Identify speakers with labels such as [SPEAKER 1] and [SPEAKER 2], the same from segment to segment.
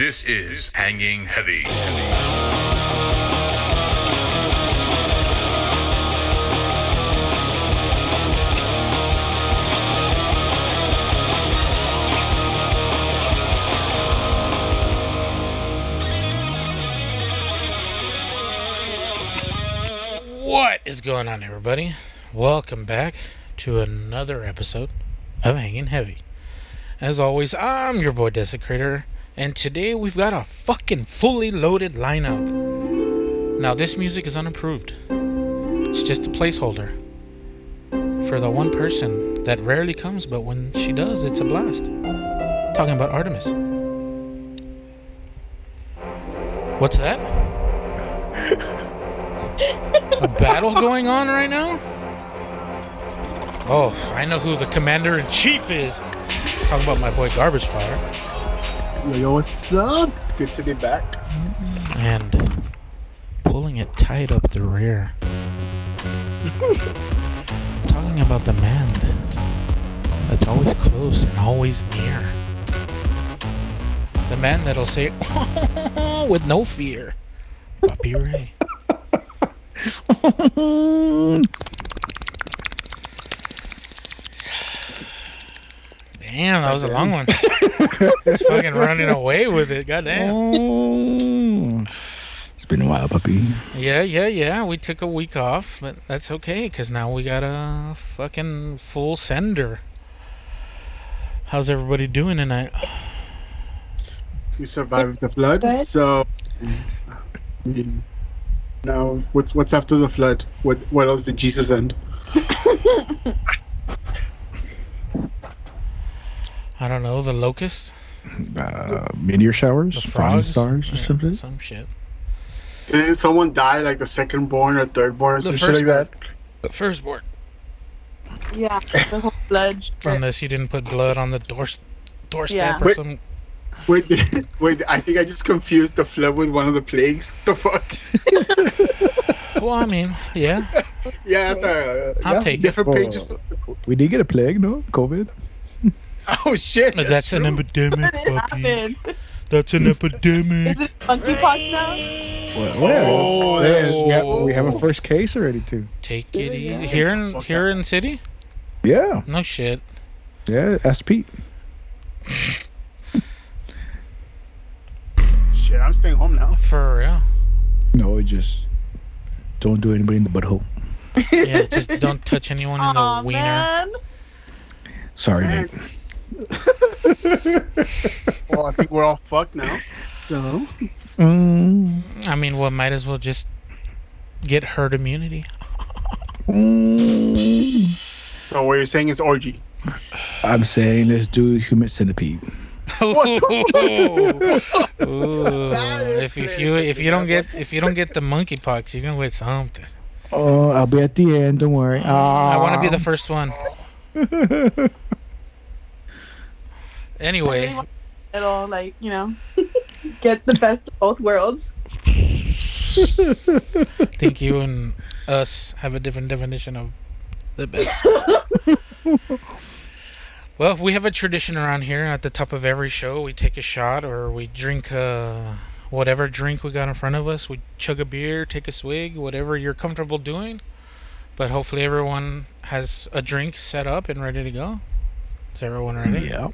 [SPEAKER 1] This is Hanging Heavy.
[SPEAKER 2] What is going on, everybody? Welcome back to another episode of Hanging Heavy. As always, I'm your boy Desecrator, and today we've got a fucking fully loaded lineup. Now, this music is unapproved, it's just a placeholder for the one person that rarely comes, but when she does, it's a blast. Talking about Artemis. What's that? a battle going on right now? Oh, I know who the commander in chief is. Talking about my boy Garbage Fire.
[SPEAKER 3] Yo, what's up? It's good to be back.
[SPEAKER 2] And pulling it tight up the rear. Talking about the man that's always close and always near. The man that'll say with no fear. Puppy Ray. Damn, that was a long one. He's fucking running away with it. Goddamn.
[SPEAKER 4] Oh. It's been a while, puppy.
[SPEAKER 2] Yeah, yeah, yeah. We took a week off, but that's okay because now we got a fucking full sender. How's everybody doing tonight?
[SPEAKER 3] We survived the flood, so now what's what's after the flood? What what else did Jesus end?
[SPEAKER 2] I don't know. The locust,
[SPEAKER 4] Uh, meteor showers,
[SPEAKER 2] the
[SPEAKER 4] flying
[SPEAKER 2] frogs,
[SPEAKER 4] stars, or
[SPEAKER 2] Yeah,
[SPEAKER 4] something.
[SPEAKER 2] Some shit.
[SPEAKER 3] Didn't someone die like the second born or third born or
[SPEAKER 2] The
[SPEAKER 3] some shit like that?
[SPEAKER 2] The firstborn,
[SPEAKER 5] Yeah, the whole blood.
[SPEAKER 2] unless you didn't put blood on the door doorstep
[SPEAKER 5] Yeah.
[SPEAKER 2] or
[SPEAKER 3] Wait.
[SPEAKER 2] some.
[SPEAKER 3] Wait, wait, I think I just confused the flood with one of the plagues. The fuck?
[SPEAKER 2] Well, I mean, yeah.
[SPEAKER 3] Yeah, sorry.
[SPEAKER 2] I'll
[SPEAKER 3] yeah,
[SPEAKER 2] take
[SPEAKER 3] different
[SPEAKER 4] Oh.
[SPEAKER 3] pages.
[SPEAKER 4] We did get a plague, no? COVID.
[SPEAKER 3] Oh shit!
[SPEAKER 2] But that's an epidemic, puppy. That's an epidemic.
[SPEAKER 5] Is it monkeypox now?
[SPEAKER 4] Well, well,
[SPEAKER 3] Oh,
[SPEAKER 4] yeah,
[SPEAKER 3] that's-
[SPEAKER 4] we, have, we have a first case already too.
[SPEAKER 2] Take it
[SPEAKER 5] Yeah.
[SPEAKER 2] easy. Here in
[SPEAKER 3] Fuck
[SPEAKER 2] here in city?
[SPEAKER 4] Yeah,
[SPEAKER 2] No shit.
[SPEAKER 4] yeah. Ask Pete.
[SPEAKER 3] Shit, I'm staying home now.
[SPEAKER 2] For real.
[SPEAKER 4] No, it just don't do anybody in the butthole.
[SPEAKER 2] Yeah, just don't touch anyone in the
[SPEAKER 5] Aw,
[SPEAKER 2] wiener.
[SPEAKER 5] man.
[SPEAKER 4] Sorry,
[SPEAKER 3] Man.
[SPEAKER 4] mate.
[SPEAKER 3] Well, I think we're all fucked now. So
[SPEAKER 4] Mm,
[SPEAKER 2] I mean, well, might as well just get herd immunity.
[SPEAKER 4] mm.
[SPEAKER 3] So what you're saying is orgy.
[SPEAKER 4] I'm saying let's do human centipede.
[SPEAKER 2] Ooh. If, if you if you don't get if you don't get the monkeypox, you're gonna get something.
[SPEAKER 4] Oh, I'll be at the end. Don't worry.
[SPEAKER 2] I want to be the first one. Anyway,
[SPEAKER 5] It'll like you know get the best of both worlds.
[SPEAKER 2] I think you and us have a different definition of the best. well, we have a tradition around here. At the top of every show, we take a shot or we drink uh, whatever drink we got in front of us. We chug a beer, take a swig, whatever you're comfortable doing. But hopefully, everyone has a drink set up and ready to go. Is everyone ready?
[SPEAKER 4] Yeah.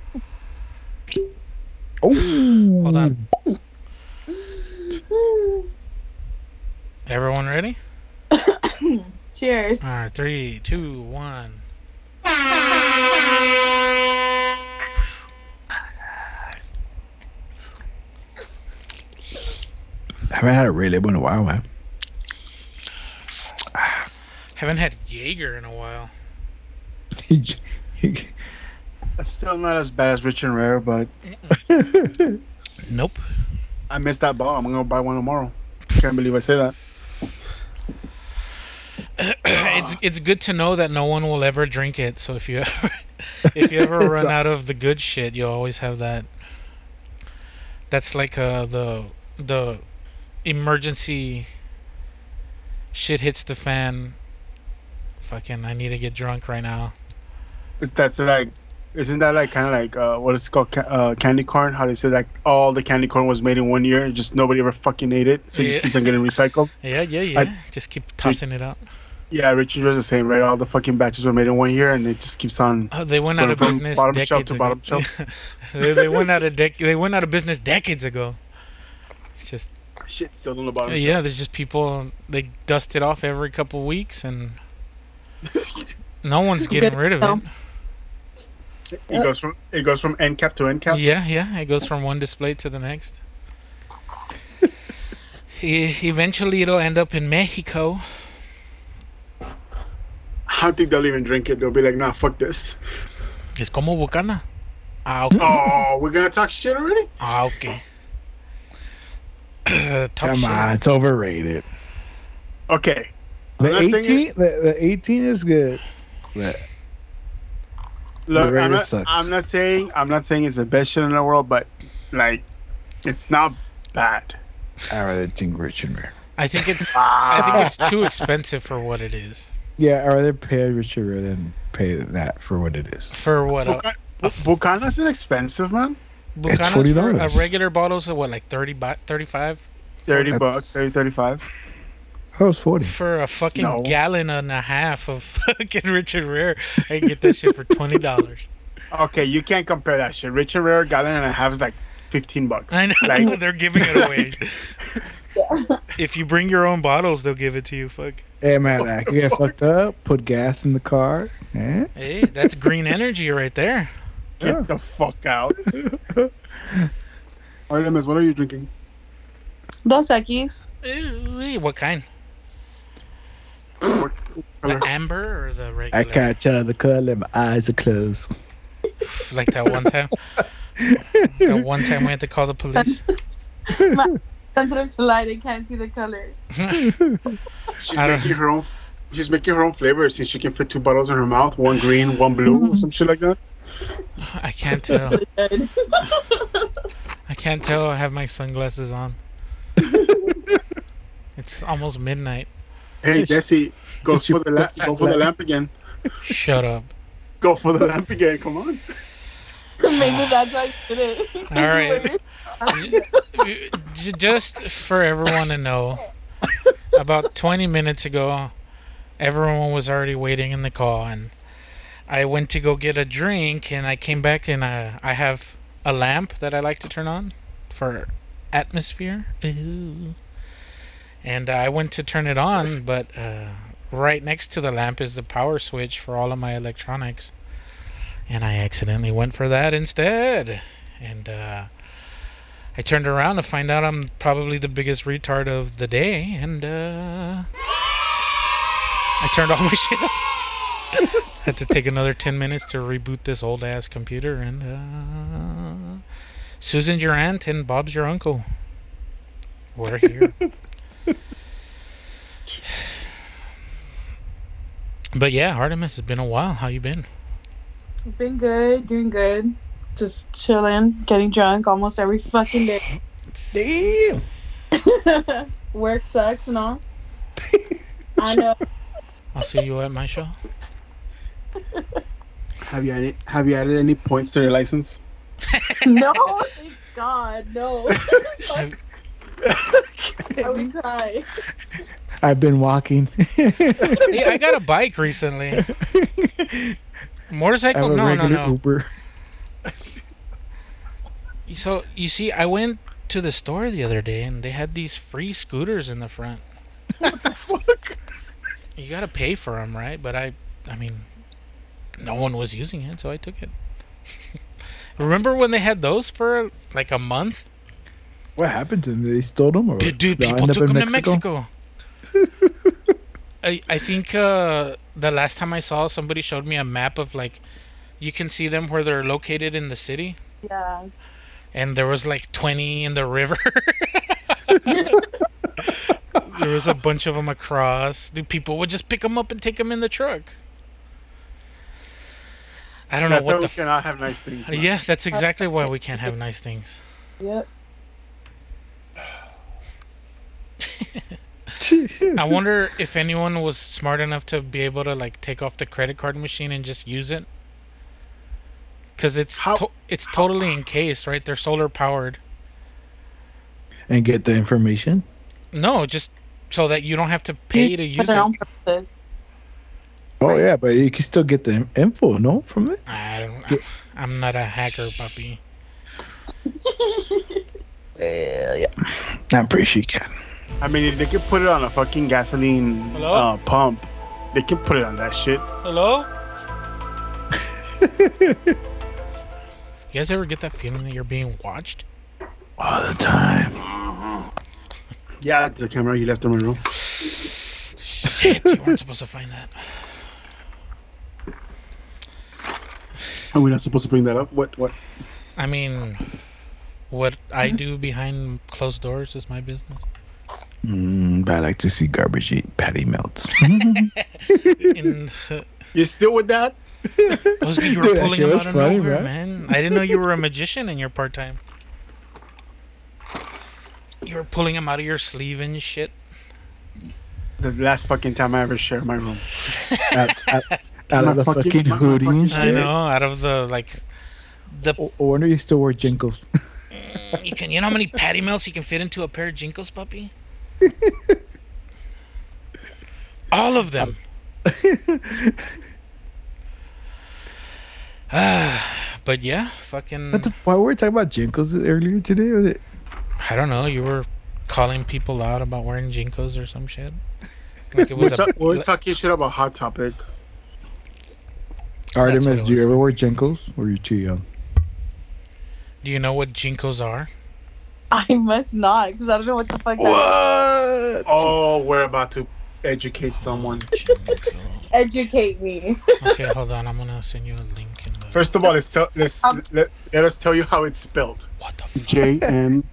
[SPEAKER 4] Oh.
[SPEAKER 2] Hold on. Everyone ready?
[SPEAKER 5] Cheers.
[SPEAKER 2] All right, three, two, one.
[SPEAKER 4] haven't had a really in a while, man.
[SPEAKER 2] Haven't had Jaeger in a while.
[SPEAKER 3] It's still not as bad as Rich and Rare, but
[SPEAKER 2] Nope.
[SPEAKER 3] I missed that ball. I'm gonna buy one tomorrow. Can't believe I say that.
[SPEAKER 2] it's it's good to know that no one will ever drink it. So if you ever if you ever run out of the good shit, you always have that. That's like uh, the the emergency shit hits the fan. Fucking, I need to get drunk right now.
[SPEAKER 3] It's that's like isn't that like kind of like uh, what is it called? Ca- uh, candy corn? How they say like all the candy corn was made in one year, and just nobody ever fucking ate it, so it
[SPEAKER 2] Yeah.
[SPEAKER 3] just keeps on getting recycled.
[SPEAKER 2] Yeah, yeah, yeah.
[SPEAKER 3] I-
[SPEAKER 2] just keep tossing it out.
[SPEAKER 3] Yeah, Richard was the same, right? All the fucking batches were made in one year, and it just keeps on.
[SPEAKER 2] Oh, they went out of
[SPEAKER 3] from
[SPEAKER 2] business
[SPEAKER 3] bottom
[SPEAKER 2] decades
[SPEAKER 3] shelf to
[SPEAKER 2] ago.
[SPEAKER 3] bottom shelf.
[SPEAKER 2] they, they went out of dec- They went out of business decades ago. It's just
[SPEAKER 3] Shit, still on the bottom.
[SPEAKER 2] yeah. There's just people. They dust it off every couple weeks, and no one's getting rid of
[SPEAKER 5] to
[SPEAKER 2] it.
[SPEAKER 5] know.
[SPEAKER 3] Goes from it goes from end cap to end cap.
[SPEAKER 2] Yeah, yeah. It goes from one display to the next. E- Eventually, it'll end up in Mexico.
[SPEAKER 3] I don't think they'll even drink it. They'll be like, nah, fuck this.
[SPEAKER 2] Es como Bucana. Ah, okay.
[SPEAKER 3] Oh, we're gonna talk shit already?
[SPEAKER 2] Ah, okay. Talk
[SPEAKER 4] Come
[SPEAKER 2] shit.
[SPEAKER 4] on, it's overrated.
[SPEAKER 3] Okay.
[SPEAKER 4] The
[SPEAKER 3] I'm not
[SPEAKER 4] 18, the, the 18 is good. But
[SPEAKER 3] Look, I'm not,
[SPEAKER 4] sucks.
[SPEAKER 3] I'm not saying I'm not saying it's the best shit in the world, but like, it's not bad.
[SPEAKER 4] I rather think rich and rare.
[SPEAKER 2] I think it's. I think
[SPEAKER 3] Ah.
[SPEAKER 2] it's too expensive for what it is.
[SPEAKER 4] Yeah, I rather pay rich and rare than pay that for what it is.
[SPEAKER 2] For what? A,
[SPEAKER 3] Buca- Bucana's inexpensive, man.
[SPEAKER 4] It's
[SPEAKER 2] Bucana's for a
[SPEAKER 4] $40.
[SPEAKER 2] regular bottles of what, like 30 bi- 35
[SPEAKER 3] 30
[SPEAKER 4] That's-
[SPEAKER 3] bucks, 30, 35.
[SPEAKER 4] That was 40.
[SPEAKER 2] for a fucking
[SPEAKER 3] No.
[SPEAKER 2] gallon and a half of fucking Rich and Rare. I can get that shit for twenty dollars.
[SPEAKER 3] Okay, you can't compare that shit. Rich and Rare gallon and a half is like 15 bucks.
[SPEAKER 2] I know
[SPEAKER 3] Like,
[SPEAKER 2] they're giving it away. if you bring your own bottles, they'll give it to you. Fuck.
[SPEAKER 4] Hey, man, I can get fucked up, put gas in the car. Eh?
[SPEAKER 2] Hey, that's green energy right there.
[SPEAKER 3] get
[SPEAKER 4] Yeah.
[SPEAKER 3] the fuck out. Artemis, what are you drinking?
[SPEAKER 5] Dos Equis.
[SPEAKER 2] What kind?
[SPEAKER 3] What color?
[SPEAKER 2] The amber or the regular?
[SPEAKER 4] I can't tell uh, the color, my eyes are closed.
[SPEAKER 2] Like that one time. that one time we had to call the police.
[SPEAKER 5] Sensitive to light, I can't see the color.
[SPEAKER 3] She's
[SPEAKER 2] I don't-
[SPEAKER 3] making her own. She's making her own flavor since she can fit two bottles in her mouth, one green, one blue, or some shit like that.
[SPEAKER 2] I can't tell. I can't tell. I have my sunglasses on. It's almost midnight.
[SPEAKER 3] Hey, Desi, go
[SPEAKER 4] She
[SPEAKER 3] for the lamp. Go for the
[SPEAKER 4] lamp-
[SPEAKER 3] lamp again.
[SPEAKER 2] Shut up.
[SPEAKER 3] Go for the lamp again. Come on.
[SPEAKER 5] Maybe that's why you did it.
[SPEAKER 2] All right. Just for everyone to know, about 20 minutes ago, everyone was already waiting in the car, and I went to go get a drink, and I came back, and I, I have a lamp that I like to turn on for atmosphere. Ooh. And I went to turn it on, but uh, right next to the lamp is the power switch for all of my electronics. And I accidentally went for that instead. And uh, I turned around to find out I'm probably the biggest retard of the day, and uh, I turned all my shit off. Had to take another 10 minutes to reboot this old ass computer, and uh, Susan's your aunt, and Bob's your uncle. We're here. but yeah, Artemis, it's been a while. How you been?
[SPEAKER 5] Been good, doing good. Just chilling, getting drunk almost every fucking day.
[SPEAKER 4] Damn.
[SPEAKER 5] Work sucks and all. I know.
[SPEAKER 2] I'll see you at my show.
[SPEAKER 3] Have you added, have you added any points to your license?
[SPEAKER 5] No, thank God, no. I would cry.
[SPEAKER 4] I've been walking.
[SPEAKER 2] Hey, I got a bike recently. Motorcycle?
[SPEAKER 4] I'm a
[SPEAKER 2] No, no,
[SPEAKER 4] regular
[SPEAKER 2] no.
[SPEAKER 4] Uber.
[SPEAKER 2] So you see, I went to the store the other day and they had these free scooters in the front.
[SPEAKER 3] What the fuck.
[SPEAKER 2] You gotta pay for them, right? But I, I mean, no one was using it, so I took it. Remember when they had those for like a month?
[SPEAKER 4] What happened to them? They stole them? Or
[SPEAKER 2] Dude, dude
[SPEAKER 4] they'll
[SPEAKER 2] people
[SPEAKER 4] end up
[SPEAKER 2] took
[SPEAKER 4] in
[SPEAKER 2] them to Mexico. I I think uh, the last time I saw somebody showed me a map of like, you can see them where they're located in the city.
[SPEAKER 5] Yeah.
[SPEAKER 2] and there was like 20 in the river. there was a bunch of them across. The people would just pick them up and take them in the truck. I don't
[SPEAKER 3] That's
[SPEAKER 2] know
[SPEAKER 3] why
[SPEAKER 2] what
[SPEAKER 3] we
[SPEAKER 2] the. F-
[SPEAKER 3] cannot have nice things. man.
[SPEAKER 2] yeah, that's exactly why we can't have nice things.
[SPEAKER 5] Yep.
[SPEAKER 2] I wonder if anyone was smart enough to be able to like take off the credit card machine and just use it. Because it's
[SPEAKER 3] How-
[SPEAKER 2] to- it's totally encased, right? They're solar powered.
[SPEAKER 4] And get the information.
[SPEAKER 2] No, just so that you don't have to pay to use it.
[SPEAKER 5] purposes.
[SPEAKER 4] Oh
[SPEAKER 5] Right.
[SPEAKER 4] yeah, but you can still get the info, no, from it.
[SPEAKER 2] I don't. I'm not a hacker, puppy.
[SPEAKER 4] Yeah, yeah. I'm pretty sure you can.
[SPEAKER 3] I mean, if they could put it on a fucking gasoline uh, pump, they can put it on that shit.
[SPEAKER 2] Hello. you guys ever get that feeling that you're being watched?
[SPEAKER 4] All the time.
[SPEAKER 3] Yeah, the camera you left in my room.
[SPEAKER 2] Shit, you weren't supposed to find that.
[SPEAKER 3] Are we not supposed to bring that up? What? What?
[SPEAKER 2] I mean, what I do behind closed doors is my business.
[SPEAKER 4] Mm, but I like to see garbage eat patty melts.
[SPEAKER 2] In,
[SPEAKER 3] You still with that?
[SPEAKER 2] was you were
[SPEAKER 4] Dude, that
[SPEAKER 2] pulling
[SPEAKER 4] shit
[SPEAKER 2] them
[SPEAKER 4] was
[SPEAKER 2] out of
[SPEAKER 4] funny,
[SPEAKER 2] nowhere,
[SPEAKER 4] bro.
[SPEAKER 2] man. I didn't know you were a magician in your part time. You were pulling them out of your sleeve and shit.
[SPEAKER 3] The last fucking time I ever shared my room.
[SPEAKER 4] out, out, out
[SPEAKER 3] My
[SPEAKER 4] of the
[SPEAKER 3] fucking-
[SPEAKER 4] fucking,
[SPEAKER 3] my- my
[SPEAKER 4] hoodie and
[SPEAKER 3] fucking-
[SPEAKER 2] I
[SPEAKER 4] shit.
[SPEAKER 2] know, out of the like, the
[SPEAKER 4] I I wonder you still wear JNCOs.
[SPEAKER 2] you can you know how many patty melts you can fit into a pair of JNCOs, puppy? All of them. but yeah, fucking.
[SPEAKER 4] what the? Why were we talking about JNCOs earlier today? Was it?
[SPEAKER 2] I don't know. You were calling people out about wearing JNCOs or some shit. Like it was
[SPEAKER 3] We're,
[SPEAKER 2] a.
[SPEAKER 3] ta- we're talking shit about Hot Topic.
[SPEAKER 2] what
[SPEAKER 4] Artemis,
[SPEAKER 2] it
[SPEAKER 4] do you ever wear JNCOs? Or are you too young?
[SPEAKER 2] Do you know what JNCOs are?
[SPEAKER 5] I must not, because I don't know what the fuck that
[SPEAKER 4] What?
[SPEAKER 3] Oh, we're about to educate someone.
[SPEAKER 5] Educate me.
[SPEAKER 2] Okay, hold on. I'm gonna send you a link in the.
[SPEAKER 3] First of all, let's tell let's
[SPEAKER 5] Um,
[SPEAKER 3] let, let us tell you how it's spelled.
[SPEAKER 2] What the fuck?
[SPEAKER 3] J N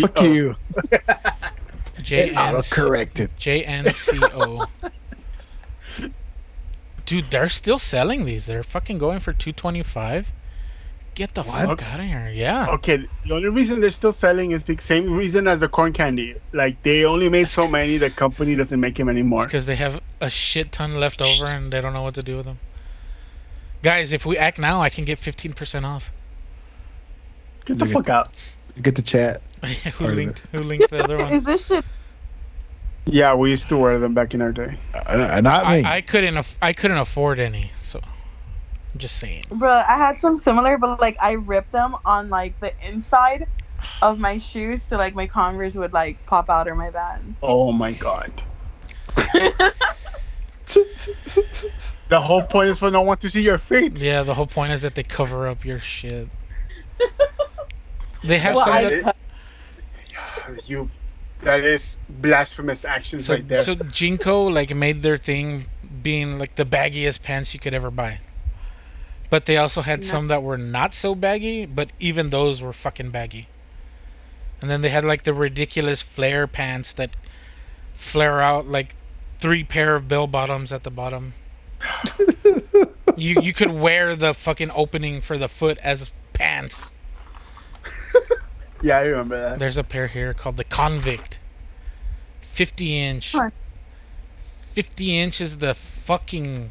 [SPEAKER 4] fuck
[SPEAKER 3] O.
[SPEAKER 4] you.
[SPEAKER 2] J N
[SPEAKER 4] corrected.
[SPEAKER 2] J N C O. Dude, they're still selling these. They're fucking going for two twenty five. Get the
[SPEAKER 4] What?
[SPEAKER 2] fuck out of here! Yeah.
[SPEAKER 3] Okay, the only reason they're still selling is because same reason as the corn candy. Like they only made so many, the company doesn't make them
[SPEAKER 2] It's
[SPEAKER 3] anymore.
[SPEAKER 2] because they have a shit ton left over and they don't know what to do with them. Guys, if we act now, I can get fifteen percent off.
[SPEAKER 3] Get the
[SPEAKER 4] Look
[SPEAKER 3] fuck out.
[SPEAKER 4] Get the chat.
[SPEAKER 2] who
[SPEAKER 4] Part of
[SPEAKER 2] linked? Who linked the other one?
[SPEAKER 5] Is this shit?
[SPEAKER 3] Yeah, we used to wear them back in our day.
[SPEAKER 4] Uh, not me.
[SPEAKER 2] I, I couldn't. Aff- I couldn't afford any. So, I'm just saying.
[SPEAKER 5] Bro, I had some similar, but like I ripped them on like the inside of my shoes, so like my Converse would like pop out or my Vans.
[SPEAKER 3] Oh my god. the whole point is for no one to see your feet.
[SPEAKER 2] Yeah, the whole point is that they cover up your shit. They have
[SPEAKER 5] Well,
[SPEAKER 2] some
[SPEAKER 5] I-
[SPEAKER 2] that.
[SPEAKER 3] You, that is blasphemous actions
[SPEAKER 2] So,
[SPEAKER 3] right there.
[SPEAKER 2] so JNCO like made their thing being like the baggiest pants you could ever buy. But they also had
[SPEAKER 5] No.
[SPEAKER 2] some that were not so baggy, but even those were fucking baggy. And then they had like the ridiculous flare pants that flare out like three pair of bell bottoms at the bottom. you you could wear the fucking opening for the foot as pants.
[SPEAKER 3] yeah, I remember that.
[SPEAKER 2] There's a pair here called the Convict. 50 inch.
[SPEAKER 5] Huh.
[SPEAKER 2] 50 inch is the fucking.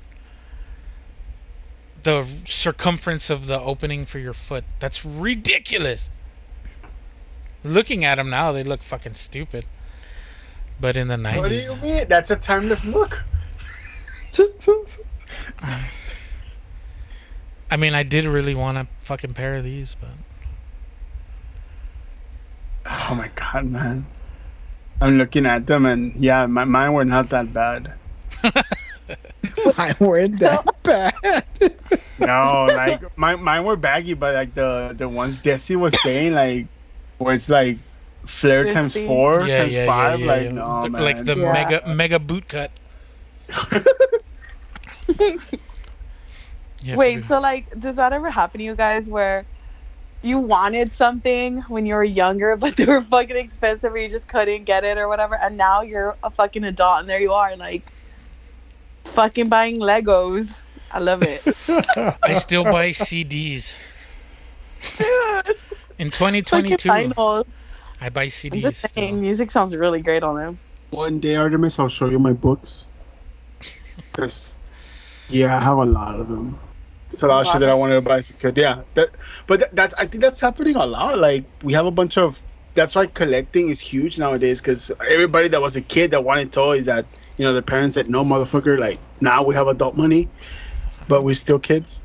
[SPEAKER 2] The circumference of the opening for your foot. That's ridiculous. Looking at them now, they look fucking stupid. But in the 90s.
[SPEAKER 3] What do you mean? That's a timeless look.
[SPEAKER 2] I mean, I did really want a fucking pair of these, but.
[SPEAKER 3] Oh my god, man. I'm looking at them and yeah, my, mine were not that bad.
[SPEAKER 4] I weren't that bad.
[SPEAKER 3] No, like my, mine were baggy, but like the the ones Desi was saying, like where it's like flare times four
[SPEAKER 2] Yeah,
[SPEAKER 3] times
[SPEAKER 2] yeah,
[SPEAKER 3] five,
[SPEAKER 2] yeah, yeah,
[SPEAKER 3] like
[SPEAKER 2] yeah.
[SPEAKER 3] no,
[SPEAKER 2] The-
[SPEAKER 3] man.
[SPEAKER 2] like the
[SPEAKER 5] Yeah.
[SPEAKER 2] mega mega boot cut. You have to
[SPEAKER 5] Wait, so like, does that ever happen to you guys where you wanted something when you were younger, but they were fucking expensive, or you just couldn't get it or whatever, and now you're a fucking adult and there you are, like, fucking buying Legos. I love it.
[SPEAKER 2] I still buy CDs.
[SPEAKER 5] Dude,
[SPEAKER 2] In 2022. I buy
[SPEAKER 5] I'm
[SPEAKER 2] CDs
[SPEAKER 5] just saying, music sounds really great on them.
[SPEAKER 3] One day, Artemis, I'll show you my books. 'Cause, yeah, I have a lot of them. It's a lot of shit that I wanted to buy as a kid. Yeah, that, but that, that's I think that's happening a lot. Like we have a bunch of. That's why collecting is huge nowadays because everybody that was a kid that wanted toys that you know the parents said no motherfucker like now we have adult money, but we're still kids.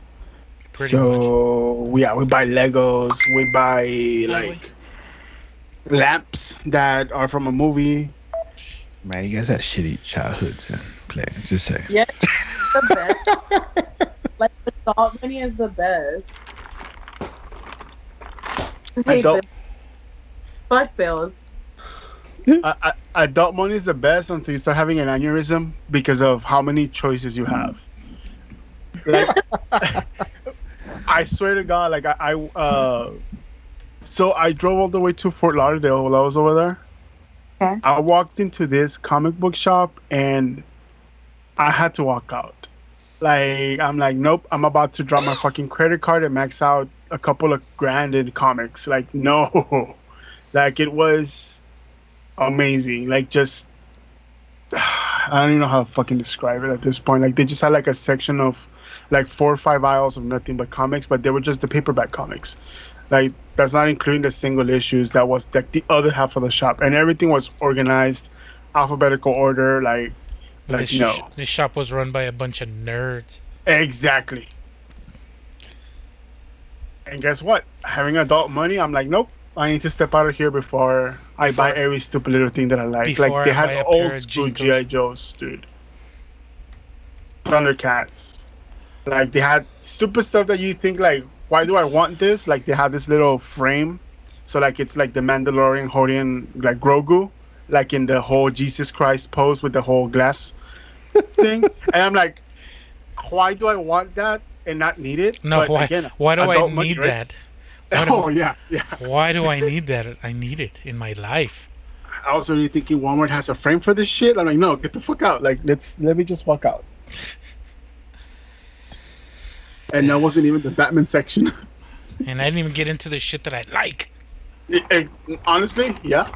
[SPEAKER 2] Pretty much.
[SPEAKER 3] yeah, we buy Legos. We buy like lamps that are from a movie.
[SPEAKER 4] Man, you guys had shitty childhoods and play. Just say.
[SPEAKER 5] Yeah, the best. like adult money is the best. Just hate
[SPEAKER 3] Adult-
[SPEAKER 5] bills. Fuck bills.
[SPEAKER 3] I, I, adult money is the best until you start having an aneurysm because of how many choices you have. Like, I swear to God, like I, I uh, so I drove all the way to Fort Lauderdale while I was over there.
[SPEAKER 5] Okay.
[SPEAKER 3] I walked into this comic book shop and I had to walk out. Like I'm like, nope, I'm about to drop my fucking credit card and max out a couple of grand in comics. Like no, like it was amazing. Like just I don't even know how to fucking describe it at this point. Like they just had like a section of like four or five aisles of nothing but comics, but they were just the paperback comics. Like that's not including the single issues. That was like the other half of the shop, and everything was organized, alphabetical order. Like, like
[SPEAKER 2] this,
[SPEAKER 3] no,
[SPEAKER 2] sh- this shop was run by a bunch of nerds.
[SPEAKER 3] exactly. And guess what? Having adult money, I'm like, nope. I need to step out of here before I buy every stupid little thing that I like. Like they
[SPEAKER 2] I
[SPEAKER 3] had
[SPEAKER 2] buy a pair
[SPEAKER 3] old school GI Joes, dude. Thundercats. Like they had stupid stuff that you think like, why do I want this? Like they had this little frame, so like it's like the Mandalorian holding like Grogu, like in the whole Jesus Christ pose with the whole glass thing, and I'm like, why do I want that and not need it?
[SPEAKER 2] No,
[SPEAKER 3] But
[SPEAKER 2] why?
[SPEAKER 3] again,
[SPEAKER 2] why do I need
[SPEAKER 3] money, right?
[SPEAKER 2] That? Why do,
[SPEAKER 3] Oh yeah, yeah.
[SPEAKER 2] why do I need that? I need it in my life.
[SPEAKER 3] I was already thinking Walmart has a frame for this shit. I'm like, no, get the fuck out. Like, let's let me just walk out. And that wasn't even the Batman section.
[SPEAKER 2] And I didn't even get into the shit that I like.
[SPEAKER 3] It- it- honestly, yeah.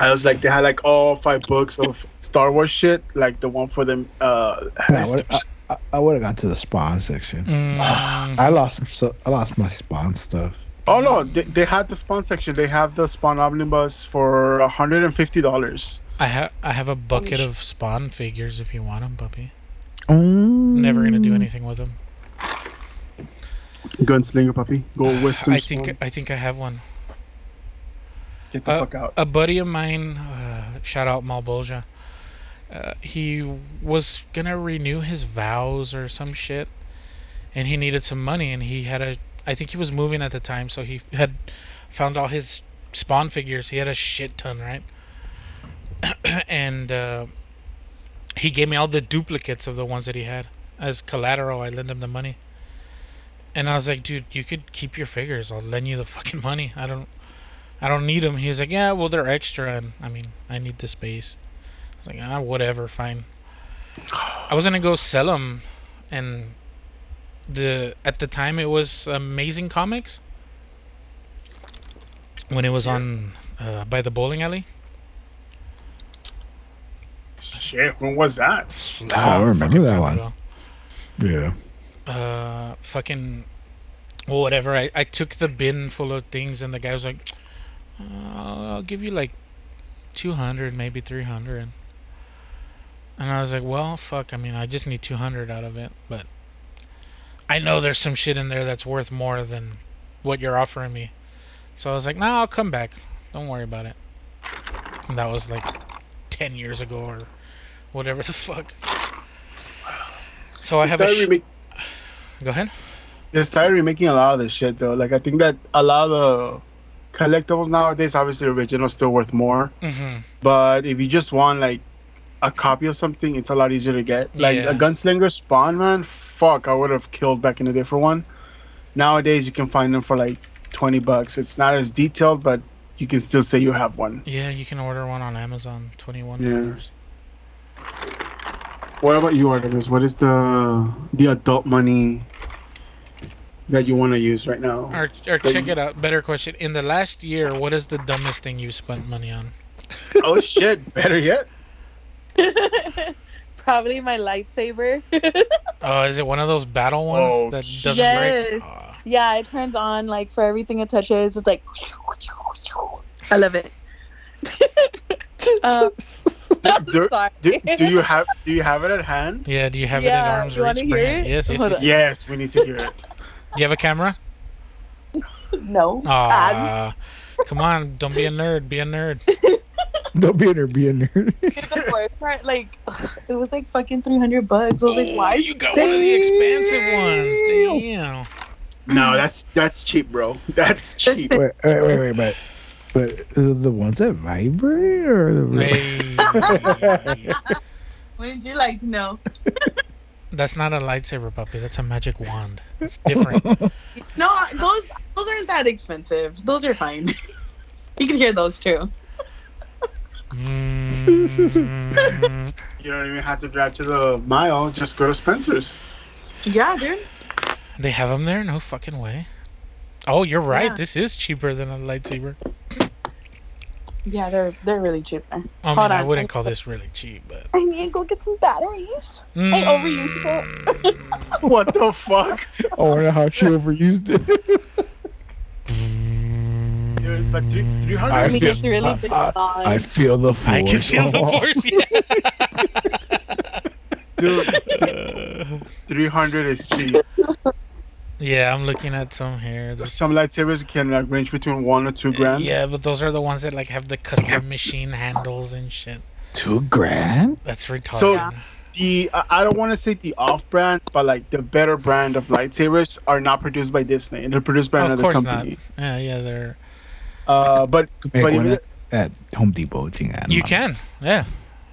[SPEAKER 3] I was like, they had like all five books of Star Wars shit, like the one for them. Uh,
[SPEAKER 4] Man, I would- I, I, I would have gone to the Spawn section.
[SPEAKER 2] Mm,
[SPEAKER 4] I lost so I lost my Spawn stuff.
[SPEAKER 3] oh no, they, they had the Spawn section. They have the Spawn omnibus for hundred and fifty dollars.
[SPEAKER 2] I have I have a bucket of Spawn figures if you want them, puppy.
[SPEAKER 4] Mm.
[SPEAKER 2] Never gonna do anything with them.
[SPEAKER 3] Gunslinger puppy, go Western.
[SPEAKER 2] I think
[SPEAKER 3] Spawn.
[SPEAKER 2] I think I have one.
[SPEAKER 3] get the
[SPEAKER 2] uh,
[SPEAKER 3] fuck out.
[SPEAKER 2] A buddy of mine, uh, shout out Malbolja. Uh, he was gonna renew his vows or some shit, and he needed some money, and he had a. I think he was moving at the time, so he had found all his spawn figures. He had a shit ton, right? and uh, he gave me all the duplicates of the ones that he had as collateral. I lent him the money, and I was like, "Dude, you could keep your figures. I'll lend you the fucking money. I don't." I don't need them. He's like, yeah, well, they're extra, and I mean, I need the space. I was like, ah, whatever, fine. I was gonna go sell them, and the at the time it was Amazing Comics when it was on uh, by the bowling alley.
[SPEAKER 3] Shit, when was that?
[SPEAKER 4] I
[SPEAKER 2] Long
[SPEAKER 4] remember that one.
[SPEAKER 2] ago.
[SPEAKER 4] Yeah.
[SPEAKER 2] uh fucking well, whatever I, I took the bin full of things and the guy was like uh, i'll give you like 200 maybe 300 and i was like well fuck i mean i just need 200 out of it but i know there's some shit in there that's worth more than what you're offering me. So i was like no nah, i'll come back. Don't worry about it. And that was like 10 years ago or whatever the fuck. So i have a sh-
[SPEAKER 3] remake-
[SPEAKER 2] go ahead.
[SPEAKER 3] They started remaking a lot of this shit though. Like I think that a lot of the collectibles nowadays, obviously, original is still worth more.
[SPEAKER 2] mm-hmm.
[SPEAKER 3] But if you just want like a copy of something, it's a lot easier to get. Like
[SPEAKER 2] Yeah.
[SPEAKER 3] a Gunslinger Spawn, man. Fuck, I would have killed back in the day for one. Nowadays, you can find them for like twenty bucks. It's not as detailed, but you can still say you have one.
[SPEAKER 2] Yeah, you can order one on Amazon, twenty-one
[SPEAKER 3] Yeah. What about you, Artemis? What is the the adult money that you want to use right now?
[SPEAKER 2] Or, or check it out. Better question: In the last year, what is the dumbest thing you spent money on?
[SPEAKER 3] oh shit! Better yet.
[SPEAKER 5] probably my lightsaber.
[SPEAKER 2] Oh, is it one of those battle ones
[SPEAKER 3] Oh,
[SPEAKER 2] that doesn't
[SPEAKER 5] yes.
[SPEAKER 2] break? Ah.
[SPEAKER 5] yeah, it turns on like for everything it touches. It's like I love it. um, I'm
[SPEAKER 3] Do- Do, do you have do you have it at hand?
[SPEAKER 2] yeah, do you have it
[SPEAKER 5] Yeah,
[SPEAKER 2] at arm's
[SPEAKER 5] you
[SPEAKER 2] reach?
[SPEAKER 5] Hear
[SPEAKER 2] it.
[SPEAKER 5] it?
[SPEAKER 2] Yes, yes, yes.
[SPEAKER 3] Yes, we need to hear it.
[SPEAKER 2] Do you have a camera?
[SPEAKER 5] no.
[SPEAKER 2] Ah, come on, don't be a nerd. Be a nerd.
[SPEAKER 4] Don't be a nerd, be a nerd.
[SPEAKER 5] the worst part, like, it was like fucking 300 bucks. I was like, why?
[SPEAKER 2] you got one of the expensive ones. Damn.
[SPEAKER 3] No, that's that's cheap, bro. That's cheap.
[SPEAKER 4] wait, wait, wait, wait, but but the the ones that vibrate or the
[SPEAKER 2] Hey.
[SPEAKER 5] Wouldn't you like to know?
[SPEAKER 2] That's not a lightsaber, puppy. That's a magic wand. It's different.
[SPEAKER 5] No, those those aren't that expensive. Those are fine. You can hear those too.
[SPEAKER 2] Mm,
[SPEAKER 3] You don't even have to drive to the mile. Just go to Spencer's.
[SPEAKER 5] Yeah, dude.
[SPEAKER 2] they have them there? No fucking way. Oh, you're right.
[SPEAKER 5] Yeah.
[SPEAKER 2] This is cheaper than a lightsaber.
[SPEAKER 5] Yeah, they're they're really cheap there.
[SPEAKER 2] I mean, I wouldn't call this really cheap, but.
[SPEAKER 5] I need to go get some batteries. I overused it.
[SPEAKER 2] it.
[SPEAKER 3] What the fuck?
[SPEAKER 4] I wonder how she overused it.
[SPEAKER 3] Dude, but three, 300
[SPEAKER 4] I
[SPEAKER 5] I mean,
[SPEAKER 4] feel-
[SPEAKER 5] it's really
[SPEAKER 4] I- I- I feel the force.
[SPEAKER 2] I can feel the force. Yeah.
[SPEAKER 3] Dude, 300 is cheap.
[SPEAKER 2] yeah, I'm looking at some here. There's
[SPEAKER 3] Some lightsabers can like range between one or two grand.
[SPEAKER 2] Yeah, but those are the ones that like have the custom machine handles and shit.
[SPEAKER 4] Two grand?
[SPEAKER 2] That's retarded.
[SPEAKER 3] So- The I I don't want to say the off-brand, but like the better brand of lightsabers are not produced by Disney. They're produced by
[SPEAKER 2] of
[SPEAKER 3] another
[SPEAKER 2] course
[SPEAKER 3] company.
[SPEAKER 2] not. Yeah, yeah, they're.
[SPEAKER 3] Uh, but
[SPEAKER 4] Make
[SPEAKER 3] but
[SPEAKER 4] one
[SPEAKER 3] even
[SPEAKER 4] at, at Home Depot. chingan
[SPEAKER 2] You can, yeah.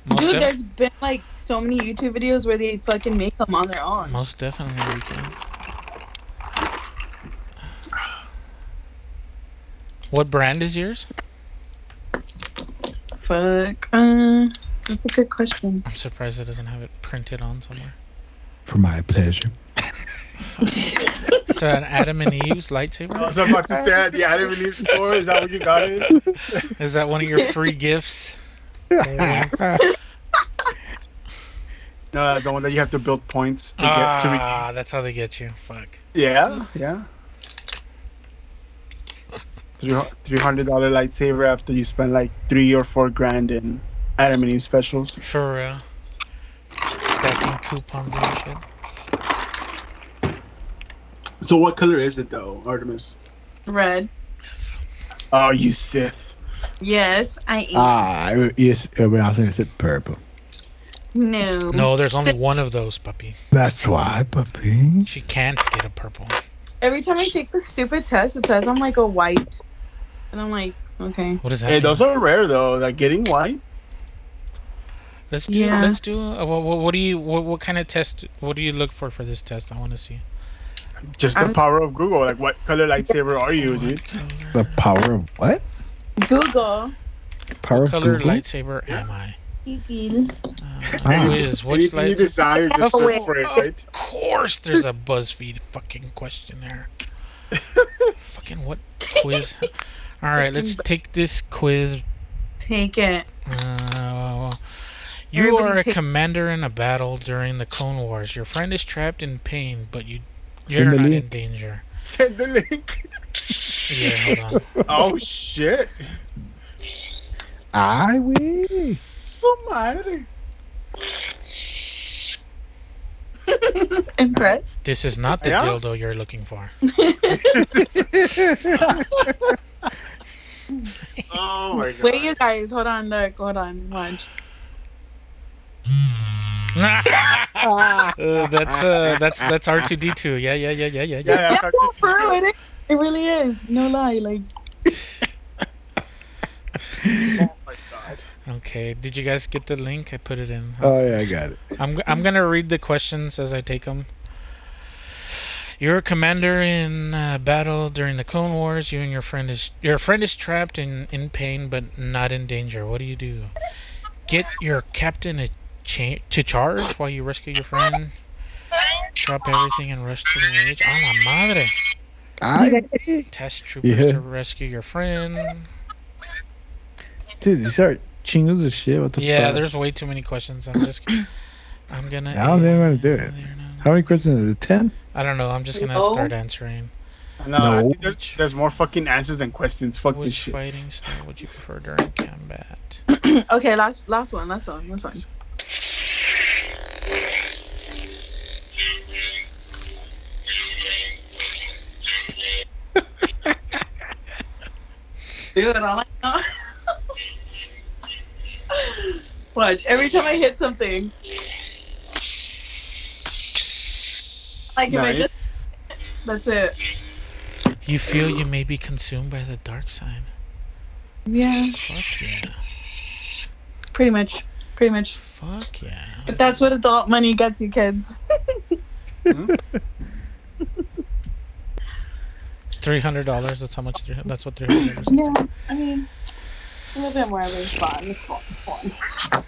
[SPEAKER 2] Most,
[SPEAKER 5] Dude,
[SPEAKER 2] def-
[SPEAKER 5] there's been like so many YouTube videos where they fucking make them on their own.
[SPEAKER 2] most definitely you can. What brand is yours?
[SPEAKER 5] Fuck. Uh, that's a good question.
[SPEAKER 2] I'm surprised it doesn't have it printed on somewhere.
[SPEAKER 4] For my pleasure.
[SPEAKER 2] It's an Adam and Eve's lightsaber.
[SPEAKER 3] I was about to say at the Adam and Eve store. Is that what you got it?
[SPEAKER 2] Is that one of your free gifts?
[SPEAKER 3] No, that's the one that you have to build points to get to. Re-
[SPEAKER 2] Ah, that's how they get you. Fuck.
[SPEAKER 3] yeah, yeah. Three hundred dollar lightsaber after you spend like three or four grand in Adam and Eve specials.
[SPEAKER 2] For real. Stacking coupons and shit.
[SPEAKER 3] So what color is it though, Artemis?
[SPEAKER 5] Red.
[SPEAKER 3] Oh, you Sith.
[SPEAKER 5] Yes, I am.
[SPEAKER 4] ah, I- yes. uh, I was going to say purple.
[SPEAKER 5] no.
[SPEAKER 2] No, there's only one of those, puppy.
[SPEAKER 4] That's why, puppy.
[SPEAKER 2] She can't get a purple.
[SPEAKER 5] Every time I take this stupid test, it says I'm like a white. And I'm like, okay.
[SPEAKER 2] What is that
[SPEAKER 3] Hey,
[SPEAKER 2] mean?
[SPEAKER 3] those are rare though. Like getting white.
[SPEAKER 2] Let's do.
[SPEAKER 5] Yeah.
[SPEAKER 2] Let's do. Uh, what, what, what do you? What, what kind of test? What do you look for for this test? I want to see.
[SPEAKER 3] Just the
[SPEAKER 5] I'm-
[SPEAKER 3] power of Google. Like, what color lightsaber are you, dude?
[SPEAKER 2] Color,
[SPEAKER 4] The power of what?
[SPEAKER 5] Google.
[SPEAKER 4] Power
[SPEAKER 2] what
[SPEAKER 4] of
[SPEAKER 2] color
[SPEAKER 4] Google?
[SPEAKER 2] lightsaber am I?
[SPEAKER 5] Google.
[SPEAKER 2] Uh, quiz. Which
[SPEAKER 3] Anything you
[SPEAKER 2] lightsaber?
[SPEAKER 3] desire, just
[SPEAKER 5] Oh, wait.
[SPEAKER 3] for it,
[SPEAKER 2] Of course, there's a BuzzFeed fucking question there. fucking what quiz? All right, let's take this quiz.
[SPEAKER 5] Take it.
[SPEAKER 2] Uh, you
[SPEAKER 5] Everybody
[SPEAKER 2] are a
[SPEAKER 5] take-
[SPEAKER 2] commander in a battle during the Clone Wars. Your friend is trapped in pain, but you you're
[SPEAKER 4] the
[SPEAKER 2] not in danger.
[SPEAKER 3] Send the link.
[SPEAKER 2] Yeah, hold on.
[SPEAKER 3] Oh shit.
[SPEAKER 4] I will.
[SPEAKER 3] So madre.
[SPEAKER 5] Impressed?
[SPEAKER 2] This is not the
[SPEAKER 3] Yeah?
[SPEAKER 2] dildo you're looking for.
[SPEAKER 3] oh my god.
[SPEAKER 5] Wait, you guys, hold on, look, hold on, watch.
[SPEAKER 2] Uh, that's uh, that's that's R two D two. Yeah, yeah, yeah, yeah, yeah,
[SPEAKER 3] Yeah,
[SPEAKER 2] yeah.
[SPEAKER 3] yeah,
[SPEAKER 5] Yeah,
[SPEAKER 3] talk
[SPEAKER 5] no,
[SPEAKER 3] to-
[SPEAKER 5] for real, it is. It really is. No lie, like.
[SPEAKER 3] Oh my god.
[SPEAKER 2] Okay, did you guys get the link? I put it in.
[SPEAKER 4] Oh yeah, I got it.
[SPEAKER 2] I'm I'm gonna read the questions as I take them. You're a commander in uh, battle during the Clone Wars. You and your friend is your friend is trapped in in pain but not in danger. What do you do? Get your captain a cha- to charge while you rescue your friend. Drop everything and rush to the rage. A la madre.
[SPEAKER 4] I
[SPEAKER 2] Test troopers
[SPEAKER 4] Yeah.
[SPEAKER 2] to rescue your friend.
[SPEAKER 4] dude, these are chingos of shit. What the
[SPEAKER 2] Yeah,
[SPEAKER 4] fuck?
[SPEAKER 2] there's way too many questions. I'm just I'm gonna.
[SPEAKER 4] I don't think I'm gonna do it. How many questions is it? Ten?
[SPEAKER 2] I don't know. I'm just gonna
[SPEAKER 5] No.
[SPEAKER 2] start answering.
[SPEAKER 3] No,
[SPEAKER 4] No.
[SPEAKER 3] there's, there's more fucking answers than questions. Fuck this
[SPEAKER 2] Which
[SPEAKER 3] shit.
[SPEAKER 2] fighting style would you prefer during combat?
[SPEAKER 5] Okay, last last one, last one, last one. Dude, I like that. Watch, every time I hit something, like if I
[SPEAKER 3] Nice.
[SPEAKER 5] just, that's it.
[SPEAKER 2] You feel you may be consumed by the dark side.
[SPEAKER 5] Yeah,
[SPEAKER 2] Fuck yeah.
[SPEAKER 5] pretty much, pretty much.
[SPEAKER 2] Fuck yeah.
[SPEAKER 5] But that's what adult money gets you, kids.
[SPEAKER 2] Three hundred dollars. That's how much. 300 That's what three hundred dollars.
[SPEAKER 5] Yeah, I mean, a little bit more of it is fun. It's fun. fun.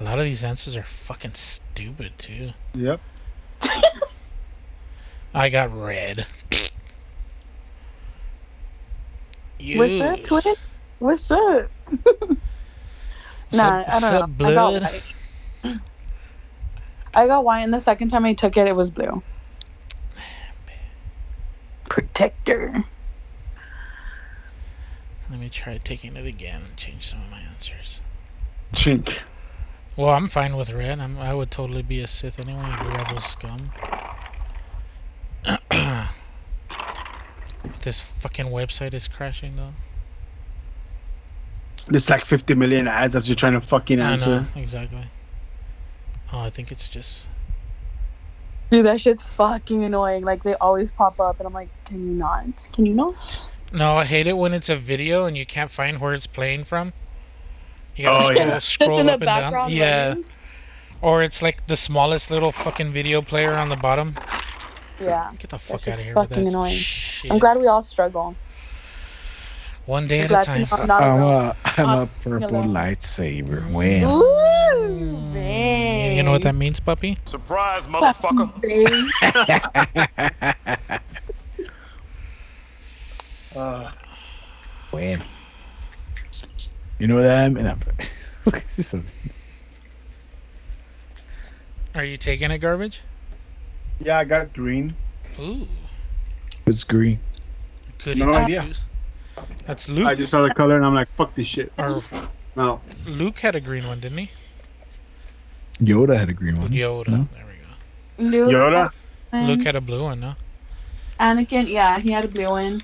[SPEAKER 2] A lot of these answers are fucking stupid too.
[SPEAKER 3] Yep.
[SPEAKER 2] I got red.
[SPEAKER 5] What's up,
[SPEAKER 2] Yes.
[SPEAKER 5] Twin? What's up?
[SPEAKER 2] What's
[SPEAKER 5] nah,
[SPEAKER 2] up-
[SPEAKER 5] I don't know.
[SPEAKER 2] up,
[SPEAKER 5] I got
[SPEAKER 2] blood?
[SPEAKER 5] white. I got white, and the second time I took it, it was blue. Protector.
[SPEAKER 2] Let me try taking it again and change some of my answers.
[SPEAKER 3] Chink.
[SPEAKER 2] Well, I'm fine with red. I'm, I would totally be a Sith anyway. you Rebel scum. this fucking website is crashing though.
[SPEAKER 3] There's like 50 million ads as you're trying to fucking
[SPEAKER 2] I
[SPEAKER 3] answer.
[SPEAKER 2] know exactly. Oh, I think it's just.
[SPEAKER 5] Dude, that shit's fucking annoying. Like they always pop up, and I'm like, can you not? Can you not?
[SPEAKER 2] No, I hate it when it's a video and you can't find where it's playing from. You gotta
[SPEAKER 3] Oh,
[SPEAKER 2] scroll,
[SPEAKER 3] yeah.
[SPEAKER 2] scroll
[SPEAKER 5] Just in the
[SPEAKER 2] up and down.
[SPEAKER 5] background.
[SPEAKER 2] Yeah,
[SPEAKER 5] running?
[SPEAKER 2] or it's like the smallest little fucking video player on the bottom.
[SPEAKER 5] Yeah.
[SPEAKER 2] Get the fuck out of here with
[SPEAKER 5] fucking
[SPEAKER 2] that
[SPEAKER 5] annoying.
[SPEAKER 2] shit.
[SPEAKER 5] I'm glad we all struggle.
[SPEAKER 2] One day
[SPEAKER 5] I'm
[SPEAKER 2] at a time.
[SPEAKER 5] to I'm not
[SPEAKER 4] I'm
[SPEAKER 5] alone.
[SPEAKER 4] a, I'm a purple
[SPEAKER 5] alone.
[SPEAKER 4] lightsaber. Wham.
[SPEAKER 5] Ooh, man.
[SPEAKER 2] You know what that means, puppy?
[SPEAKER 1] Surprise, motherfucker.
[SPEAKER 3] Uh,
[SPEAKER 4] Wham. You know what I mean? I'm- So-
[SPEAKER 2] Are you taking it garbage?
[SPEAKER 3] yeah, I got green.
[SPEAKER 2] Ooh,
[SPEAKER 4] What's green?
[SPEAKER 2] goody
[SPEAKER 3] No
[SPEAKER 2] two
[SPEAKER 3] idea.
[SPEAKER 2] shoes. That's Luke.
[SPEAKER 3] I just saw the color and I'm like, fuck this shit.
[SPEAKER 2] or
[SPEAKER 3] No.
[SPEAKER 2] Luke had a green one, didn't he?
[SPEAKER 4] Yoda had a green one.
[SPEAKER 2] Yoda.
[SPEAKER 4] No?
[SPEAKER 2] There we go.
[SPEAKER 5] Luke,
[SPEAKER 3] Yoda?
[SPEAKER 2] Luke had a blue one, no?
[SPEAKER 5] Anakin, yeah, he had a blue one.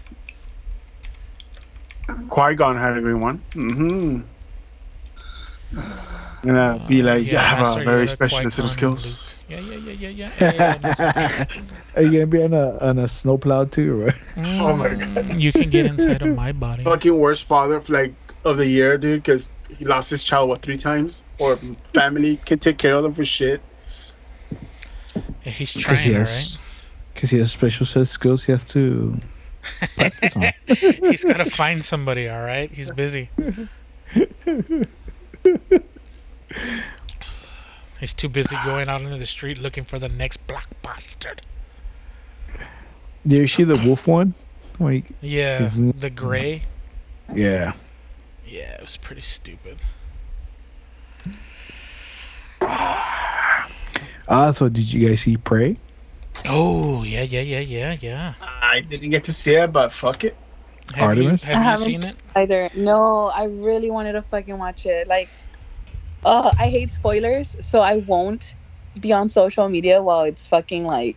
[SPEAKER 3] Qui Gon had a green one. Mm-hmm. Gonna be like, yeah, I have a very
[SPEAKER 2] Yoda,
[SPEAKER 3] special set
[SPEAKER 2] Qui-Gon,
[SPEAKER 3] of skills.
[SPEAKER 2] And Luke. Yeah, yeah, yeah, yeah, yeah. yeah, yeah, yeah.
[SPEAKER 4] Are you gonna be on a on a snowplow too, or what?
[SPEAKER 3] Oh my
[SPEAKER 2] Mm, You can get inside of my body.
[SPEAKER 3] Fucking worst father of like of the year, dude, because he lost his child what three times, or family can take care of them for shit.
[SPEAKER 2] Yeah, he's
[SPEAKER 4] Because he
[SPEAKER 2] trying,
[SPEAKER 4] has, because he has special set skills. He has to practice on.
[SPEAKER 2] He's got to find somebody, alright? He's busy. He's too busy going out into the street looking for the next black bastard.
[SPEAKER 4] Did you see the wolf one? Like,
[SPEAKER 2] Yeah,
[SPEAKER 4] this-
[SPEAKER 2] the gray.
[SPEAKER 4] yeah.
[SPEAKER 2] Yeah, it was pretty stupid.
[SPEAKER 4] Also, did you guys see Prey?
[SPEAKER 2] Oh, yeah, yeah, yeah, yeah, yeah.
[SPEAKER 3] I didn't get to see it, but fuck it.
[SPEAKER 2] Have
[SPEAKER 4] Artemis?
[SPEAKER 2] you,
[SPEAKER 5] I
[SPEAKER 2] have you
[SPEAKER 5] haven't.
[SPEAKER 2] seen it?
[SPEAKER 5] Either. No, I really wanted to fucking watch it. Like, uh, I hate spoilers, so I won't be on social media while it's fucking like,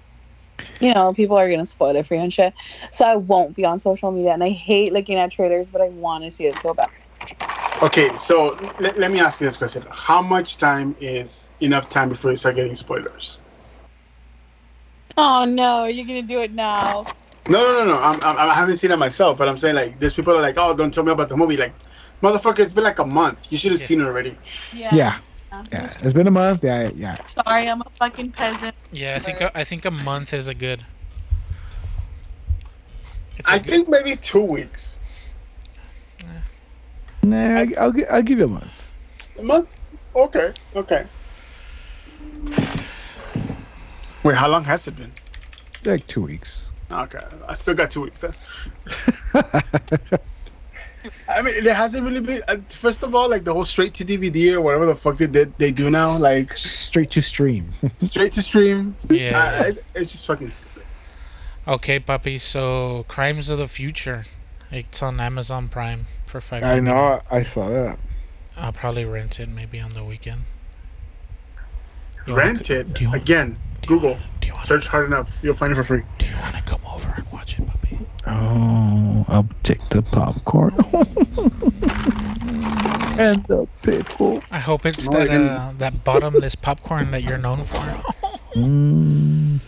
[SPEAKER 5] you know, people are gonna spoil it for you and shit. So I won't be on social media, and I hate looking at trailers, but I want to see it so bad.
[SPEAKER 3] Okay, so let, let me ask you this question: How much time is enough time before you start getting spoilers?
[SPEAKER 5] Oh no, you're gonna do it now.
[SPEAKER 3] No, no, no, no. I'm, I'm, I haven't seen it myself, but I'm saying like, there's people are like, oh, don't tell me about the movie. Like, motherfucker, it's been like a month. You should have
[SPEAKER 2] Yeah.
[SPEAKER 3] seen it already.
[SPEAKER 5] Yeah.
[SPEAKER 4] Yeah, yeah. It's been a month. Yeah, yeah.
[SPEAKER 5] Sorry, I'm a fucking peasant.
[SPEAKER 2] Yeah, I think a, I think a month is a good. It's a
[SPEAKER 3] I
[SPEAKER 2] good-
[SPEAKER 3] think maybe two weeks.
[SPEAKER 4] Nah, I- I'll gi- I'll give you a month.
[SPEAKER 3] A month? Okay, okay. Wait, how long has it been?
[SPEAKER 4] Like two weeks.
[SPEAKER 3] Okay, I still got two weeks. Then. I mean, there hasn't really been. Uh, first of all, like the whole straight to DVD or whatever the fuck they did, they do now, like
[SPEAKER 4] Straight to stream.
[SPEAKER 3] straight to stream.
[SPEAKER 2] Yeah.
[SPEAKER 3] Uh, it, it's just fucking stupid.
[SPEAKER 2] Okay, puppy. So, Crimes of the Future. It's on Amazon Prime for five.
[SPEAKER 4] I know. I saw that.
[SPEAKER 2] I'll probably rent it maybe on the weekend. You wanna
[SPEAKER 3] Rent
[SPEAKER 2] co-
[SPEAKER 3] it
[SPEAKER 2] do you wanna-
[SPEAKER 3] again.
[SPEAKER 2] Do you
[SPEAKER 3] Google.
[SPEAKER 2] wanna- Do you want
[SPEAKER 3] Search hard enough, you'll find it for free.
[SPEAKER 2] Do you want to come over and watch it, puppy?
[SPEAKER 4] Oh, I'll take the popcorn and the pickle.
[SPEAKER 2] I hope it's that uh, that bottomless popcorn that you're known for.
[SPEAKER 4] Mm,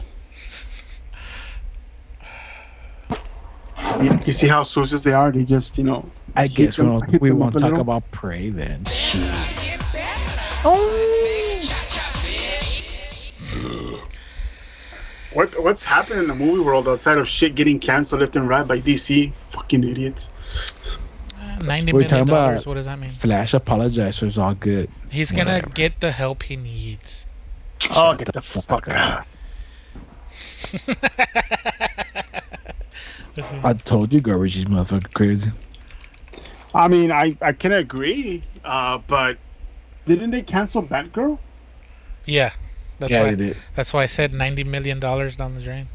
[SPEAKER 3] You, you see how sources they are? They just, you know.
[SPEAKER 4] I guess we
[SPEAKER 3] them-
[SPEAKER 4] won't, we won't talk about Prey then.
[SPEAKER 3] What what's happening in the movie world outside of shit getting canceled left and right by DC? Fucking idiots.
[SPEAKER 2] Ninety
[SPEAKER 4] We're
[SPEAKER 2] million
[SPEAKER 4] talking about-
[SPEAKER 2] dollars. What does that mean?
[SPEAKER 4] Flash apologized, so it's all good.
[SPEAKER 2] He's gonna
[SPEAKER 4] whatever.
[SPEAKER 2] get the help he needs.
[SPEAKER 3] Oh,
[SPEAKER 4] Shut
[SPEAKER 3] get
[SPEAKER 4] the
[SPEAKER 3] the
[SPEAKER 4] fuck
[SPEAKER 3] fuck out.
[SPEAKER 4] I told you, garbage is motherfucking crazy.
[SPEAKER 3] I mean, I I can agree, uh, but didn't they cancel Batgirl?
[SPEAKER 2] Yeah, that's
[SPEAKER 4] yeah,
[SPEAKER 2] why.
[SPEAKER 4] they did.
[SPEAKER 2] That's why I said ninety million dollars down the drain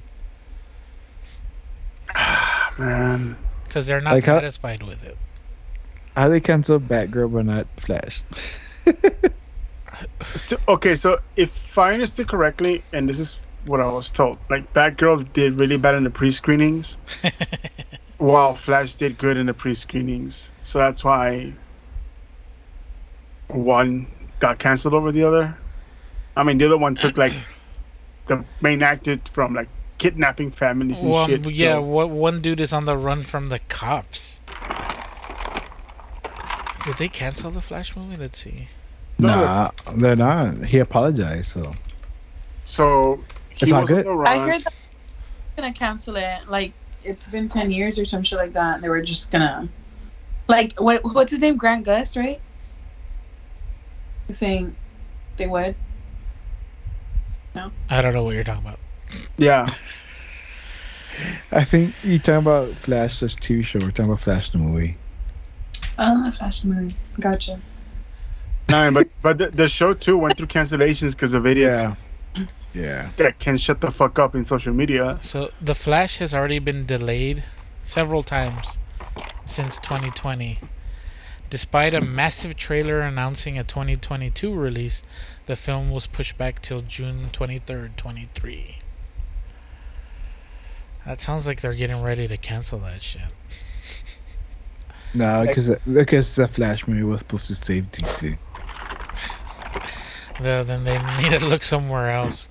[SPEAKER 3] Man,
[SPEAKER 2] because they're not
[SPEAKER 4] Like how-
[SPEAKER 2] satisfied with it.
[SPEAKER 4] How they cancel Batgirl but not Flash?
[SPEAKER 3] so, okay, so if I understood correctly, and this is what I was told, like Batgirl did really bad in the pre-screenings, while Flash did good in the pre-screenings. So that's why one got canceled over the other. I mean, the other one took like the main actor from like kidnapping families and
[SPEAKER 2] Well,
[SPEAKER 3] shit.
[SPEAKER 2] yeah,
[SPEAKER 3] so-
[SPEAKER 2] what one dude is on the run from the cops. Did they cancel the Flash movie? Let's see.
[SPEAKER 4] Nah, they're not. He apologized, so
[SPEAKER 3] So he
[SPEAKER 4] It's all
[SPEAKER 3] was on
[SPEAKER 4] good.
[SPEAKER 3] the
[SPEAKER 5] I heard that they're gonna cancel it. Like it's been ten years or some shit like that. And they were just gonna, like, what what's his name? Grant Gus, right? Saying they would.
[SPEAKER 2] I don't know what you're talking about.
[SPEAKER 3] Yeah.
[SPEAKER 4] I think you're talking about Flash this TV show. We're talking about Flash the movie.
[SPEAKER 5] Oh, Flash the movie. Gotcha.
[SPEAKER 3] No, but but the, the show too went through cancellations because of idiots
[SPEAKER 4] Yeah, yeah.
[SPEAKER 3] that can shut the fuck up in social media.
[SPEAKER 2] So the Flash has already been delayed several times since 2020. Despite a massive trailer announcing a 2022 release, the film was pushed back till June 23rd, 23. That sounds like they're getting ready to cancel that shit.
[SPEAKER 4] No, because because the Flash movie was supposed to save DC.
[SPEAKER 2] The, then they need to look somewhere else.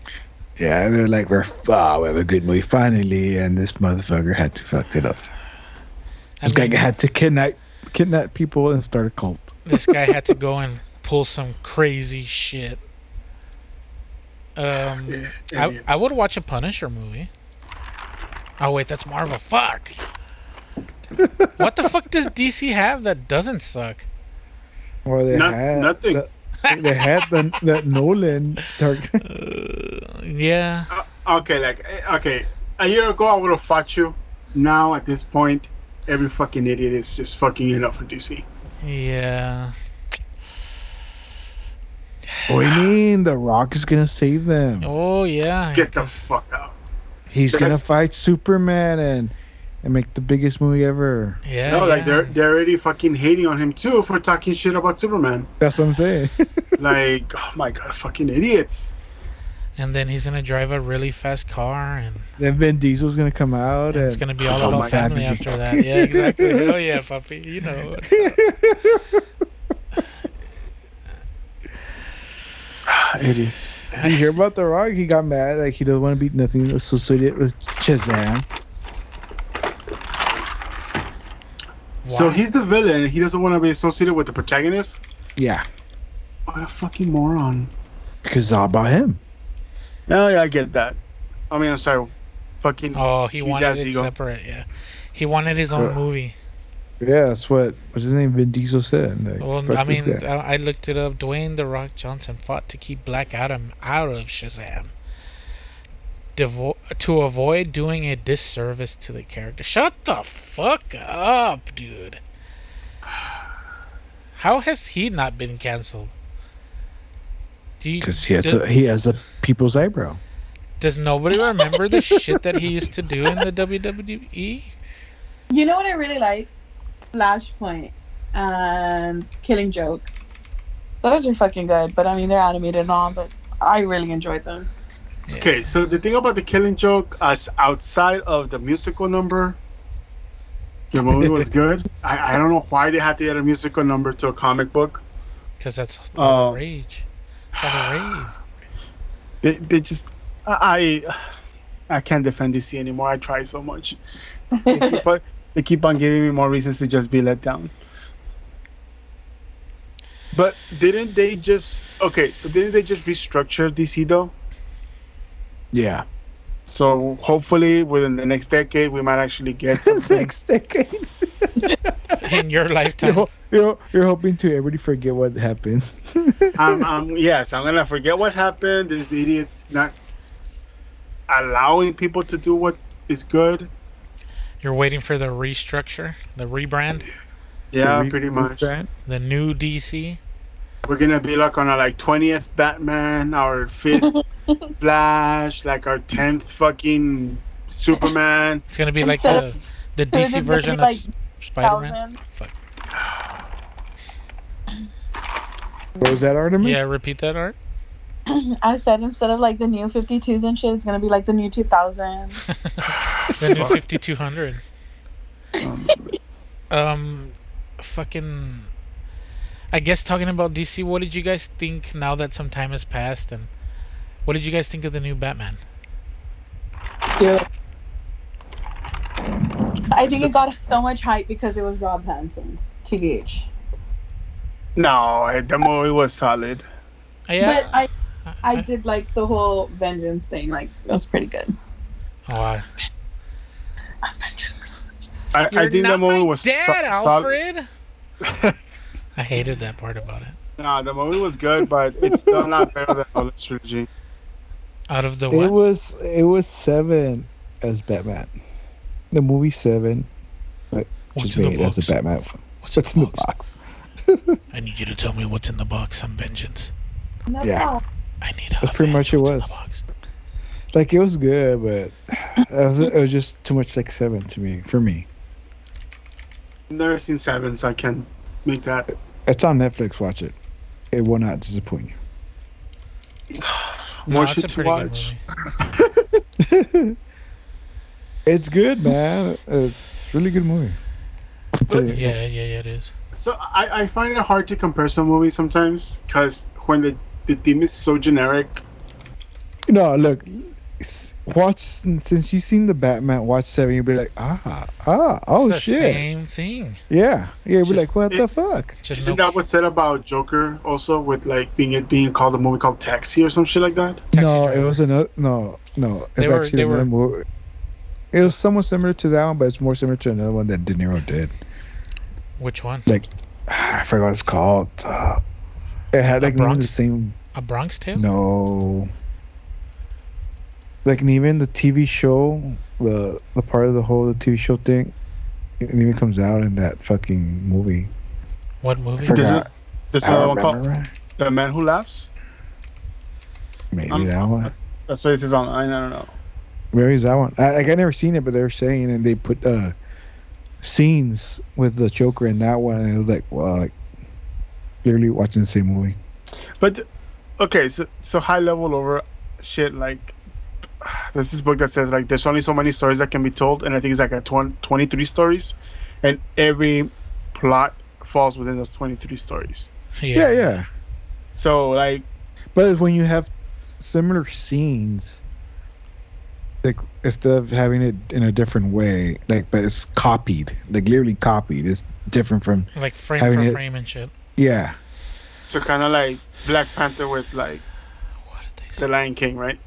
[SPEAKER 4] Yeah, they're like we're oh, we have a good movie finally, and this motherfucker had to fuck it up.
[SPEAKER 2] I
[SPEAKER 4] This guy
[SPEAKER 2] mean,
[SPEAKER 4] had to kidnap kidnap people and start a cult.
[SPEAKER 2] this guy had to go and pull some crazy shit. Um, I, I would watch a Punisher movie. Oh wait, that's Marvel. Fuck. what the fuck does DC have that doesn't suck?
[SPEAKER 4] Well, they
[SPEAKER 3] Not-
[SPEAKER 4] had
[SPEAKER 3] nothing.
[SPEAKER 4] the- they had the that Nolan dark.
[SPEAKER 2] Yeah,
[SPEAKER 3] Okay, like eh, okay, a year ago I would have fought you. Now at this point, every fucking idiot is just fucking it up for DC.
[SPEAKER 2] yeah.
[SPEAKER 4] what do you mean? The Rock is gonna save them.
[SPEAKER 2] Oh yeah.
[SPEAKER 3] Get the fuck out.
[SPEAKER 4] He's gonna fight Superman and and make the biggest movie ever.
[SPEAKER 2] yeah.
[SPEAKER 3] no, like
[SPEAKER 2] yeah.
[SPEAKER 3] they're they're already fucking hating on him too for talking shit about Superman.
[SPEAKER 4] That's what I'm saying.
[SPEAKER 3] like, oh my god, fucking idiots.
[SPEAKER 2] And then he's gonna drive a really fast car, and
[SPEAKER 4] then Vin Diesel's gonna come out and
[SPEAKER 2] it's gonna be all
[SPEAKER 4] Oh
[SPEAKER 2] about
[SPEAKER 4] my
[SPEAKER 2] family
[SPEAKER 4] God.
[SPEAKER 2] after that. Yeah, exactly. Hell yeah, puppy. You know. It's,
[SPEAKER 3] idiots.
[SPEAKER 4] Did you hear about The Rock? He got mad. Like he doesn't want to be nothing associated with Shazam.
[SPEAKER 3] So he's the villain. He doesn't want to be associated with the protagonist.
[SPEAKER 4] Yeah,
[SPEAKER 3] What a fucking moron.
[SPEAKER 4] because it's all about him.
[SPEAKER 3] Oh yeah, I get that. I mean, I'm sorry. Fucking.
[SPEAKER 2] Oh, he
[SPEAKER 3] He
[SPEAKER 2] wanted
[SPEAKER 3] does
[SPEAKER 2] it
[SPEAKER 3] ego.
[SPEAKER 2] separate. Yeah, he wanted his own
[SPEAKER 4] Uh,
[SPEAKER 2] movie.
[SPEAKER 4] Yeah, that's what what's his name. Vin Diesel said. Like,
[SPEAKER 2] Well, I mean. I, I looked it up. Dwayne the Rock Johnson fought to keep Black Adam out of Shazam, Devo- to avoid doing a disservice to the character. Shut the fuck up, dude. How has he not been canceled? Do you,
[SPEAKER 4] Because he has
[SPEAKER 2] does,
[SPEAKER 4] a he has a people's eyebrow.
[SPEAKER 2] does nobody remember the shit that he used to do in the? WWE?
[SPEAKER 5] You know what I really like? Flashpoint and Killing Joke. Those are fucking good, but I mean they're animated and all, but I really enjoyed them.
[SPEAKER 3] Okay, so the thing about the Killing Joke, as outside of the musical number, the movie was good. I, I don't know why they had to add a musical number to a comic book.
[SPEAKER 2] Because that's uh, all
[SPEAKER 3] Oh.
[SPEAKER 2] rage. It's all the rave.
[SPEAKER 3] They, they just, I, I can't defend DC anymore. I try so much. They keep, on, they keep on giving me more reasons to just be let down. But didn't they just okay? So didn't they just restructure DC though?
[SPEAKER 4] Yeah.
[SPEAKER 3] So hopefully within the next decade we might actually get something.
[SPEAKER 4] Next decade.
[SPEAKER 2] In your
[SPEAKER 4] You're,
[SPEAKER 2] lifetime.
[SPEAKER 4] you're, you're hoping to everybody forget what happened.
[SPEAKER 3] um, um, yes, I'm gonna forget what happened. There's idiots not allowing people to do what is good.
[SPEAKER 2] You're waiting for the restructure, the rebrand,
[SPEAKER 3] Yeah,
[SPEAKER 4] Re-
[SPEAKER 3] pretty much.
[SPEAKER 4] rebrand.
[SPEAKER 2] the new DC.
[SPEAKER 3] We're gonna be like on our like twentieth Batman, our fifth Flash, like our tenth fucking Superman.
[SPEAKER 2] It's gonna be like
[SPEAKER 5] Instead
[SPEAKER 2] the
[SPEAKER 5] of-
[SPEAKER 2] the DC version
[SPEAKER 5] be
[SPEAKER 2] of
[SPEAKER 5] like
[SPEAKER 2] S- Spider-Man. Fuck.
[SPEAKER 4] What was that, Artemis?
[SPEAKER 2] Yeah, repeat that art.
[SPEAKER 5] I said instead of like the new 52s and shit, it's gonna be like the new 2000s.
[SPEAKER 2] The new 5200.
[SPEAKER 3] Um,
[SPEAKER 2] Um, fucking. I guess talking about DC, what did you guys think now that some time has passed, and what did you guys think of the new Batman?
[SPEAKER 5] Dude. I think it got so much hype because it was Rob Hansen, TBH.
[SPEAKER 3] no, the movie was solid.
[SPEAKER 2] Uh, yeah,
[SPEAKER 5] But I, I did like the whole vengeance thing. Like it was pretty good.
[SPEAKER 2] Oh, I,
[SPEAKER 5] Vengeance.
[SPEAKER 3] I, I think the
[SPEAKER 2] not
[SPEAKER 3] movie was
[SPEAKER 2] dad,
[SPEAKER 3] so- sol-
[SPEAKER 2] Alfred. I hated that part about it.
[SPEAKER 3] no, the movie was good, but it's still not better than Nolan's trilogy.
[SPEAKER 2] Out of the
[SPEAKER 4] It was it was seven as Batman. The movie Seven
[SPEAKER 2] What's
[SPEAKER 4] just
[SPEAKER 2] in the
[SPEAKER 4] made as
[SPEAKER 2] box?
[SPEAKER 4] a Batman.
[SPEAKER 2] What's,
[SPEAKER 4] What's in the box?
[SPEAKER 2] I need you to tell me what's in the box. I'm vengeance.
[SPEAKER 5] No
[SPEAKER 4] Yeah.
[SPEAKER 5] problem.
[SPEAKER 2] I need.
[SPEAKER 4] That's pretty much it was.
[SPEAKER 2] the box.
[SPEAKER 4] Like it was good, but it was, it was just too much like Seven to me. For me,
[SPEAKER 3] Never seen Seven, so I can't make that.
[SPEAKER 4] it's on Netflix. Watch it. It will not disappoint you.
[SPEAKER 2] No,
[SPEAKER 3] More
[SPEAKER 2] it's a
[SPEAKER 3] shit to watch.
[SPEAKER 2] movie.
[SPEAKER 4] it's good, man. It's really good movie. Tell you.
[SPEAKER 2] Yeah, yeah, yeah, it is.
[SPEAKER 3] So I, I find it hard to compare some movies sometimes because when the the theme is so generic,
[SPEAKER 4] No, look. Watch since you've seen the Batman. Watch Seven. You'll be like, ah, ah, oh
[SPEAKER 2] it's the
[SPEAKER 4] shit,
[SPEAKER 2] same thing.
[SPEAKER 4] yeah, yeah. You'll be like, what the fuck?
[SPEAKER 2] Just
[SPEAKER 3] isn't
[SPEAKER 2] no
[SPEAKER 3] that what's said about Joker also with like being it being called a movie called Taxi or some shit like that?
[SPEAKER 2] Taxi
[SPEAKER 4] no,
[SPEAKER 2] Driver.
[SPEAKER 4] it was another. No, no. It's
[SPEAKER 2] They were-
[SPEAKER 4] actually
[SPEAKER 2] they were-
[SPEAKER 4] another movie. It was somewhat similar to that one, but it's more similar to another one that De Niro did.
[SPEAKER 2] Which one?
[SPEAKER 4] Like, I forgot what it's called. Uh, it had like even the
[SPEAKER 2] Bronx?
[SPEAKER 4] same.
[SPEAKER 2] A Bronx Tale?
[SPEAKER 4] No. Like and even the TV show, the the part of the whole the TV show thing, it even comes out in that fucking movie.
[SPEAKER 2] What movie?
[SPEAKER 4] Forgot.
[SPEAKER 3] Does it- There's another one called
[SPEAKER 4] remember.
[SPEAKER 3] The Man Who Laughs.
[SPEAKER 4] Maybe
[SPEAKER 3] Um,
[SPEAKER 4] that one.
[SPEAKER 3] That's, that's what it says online. I don't know.
[SPEAKER 4] Maybe it's that one. I like I never seen it, but they're saying and they put uh scenes with the Joker in that one, and it was like, well, like literally watching the same movie.
[SPEAKER 3] But okay, so so high level over shit like there's this book that says like there's only so many stories that can be told, and I think it's like a 20, 23 stories, and every plot falls within those 23 stories.
[SPEAKER 4] Yeah, yeah.
[SPEAKER 3] So like
[SPEAKER 4] But when you have similar scenes, like instead of having it in a different way, like but it's copied, like literally copied. It's different from
[SPEAKER 2] Like frame
[SPEAKER 4] Having
[SPEAKER 2] for
[SPEAKER 4] it-
[SPEAKER 2] frame and shit.
[SPEAKER 4] yeah.
[SPEAKER 3] so kind of like Black Panther with like
[SPEAKER 2] What did they
[SPEAKER 3] The? Lion King, right?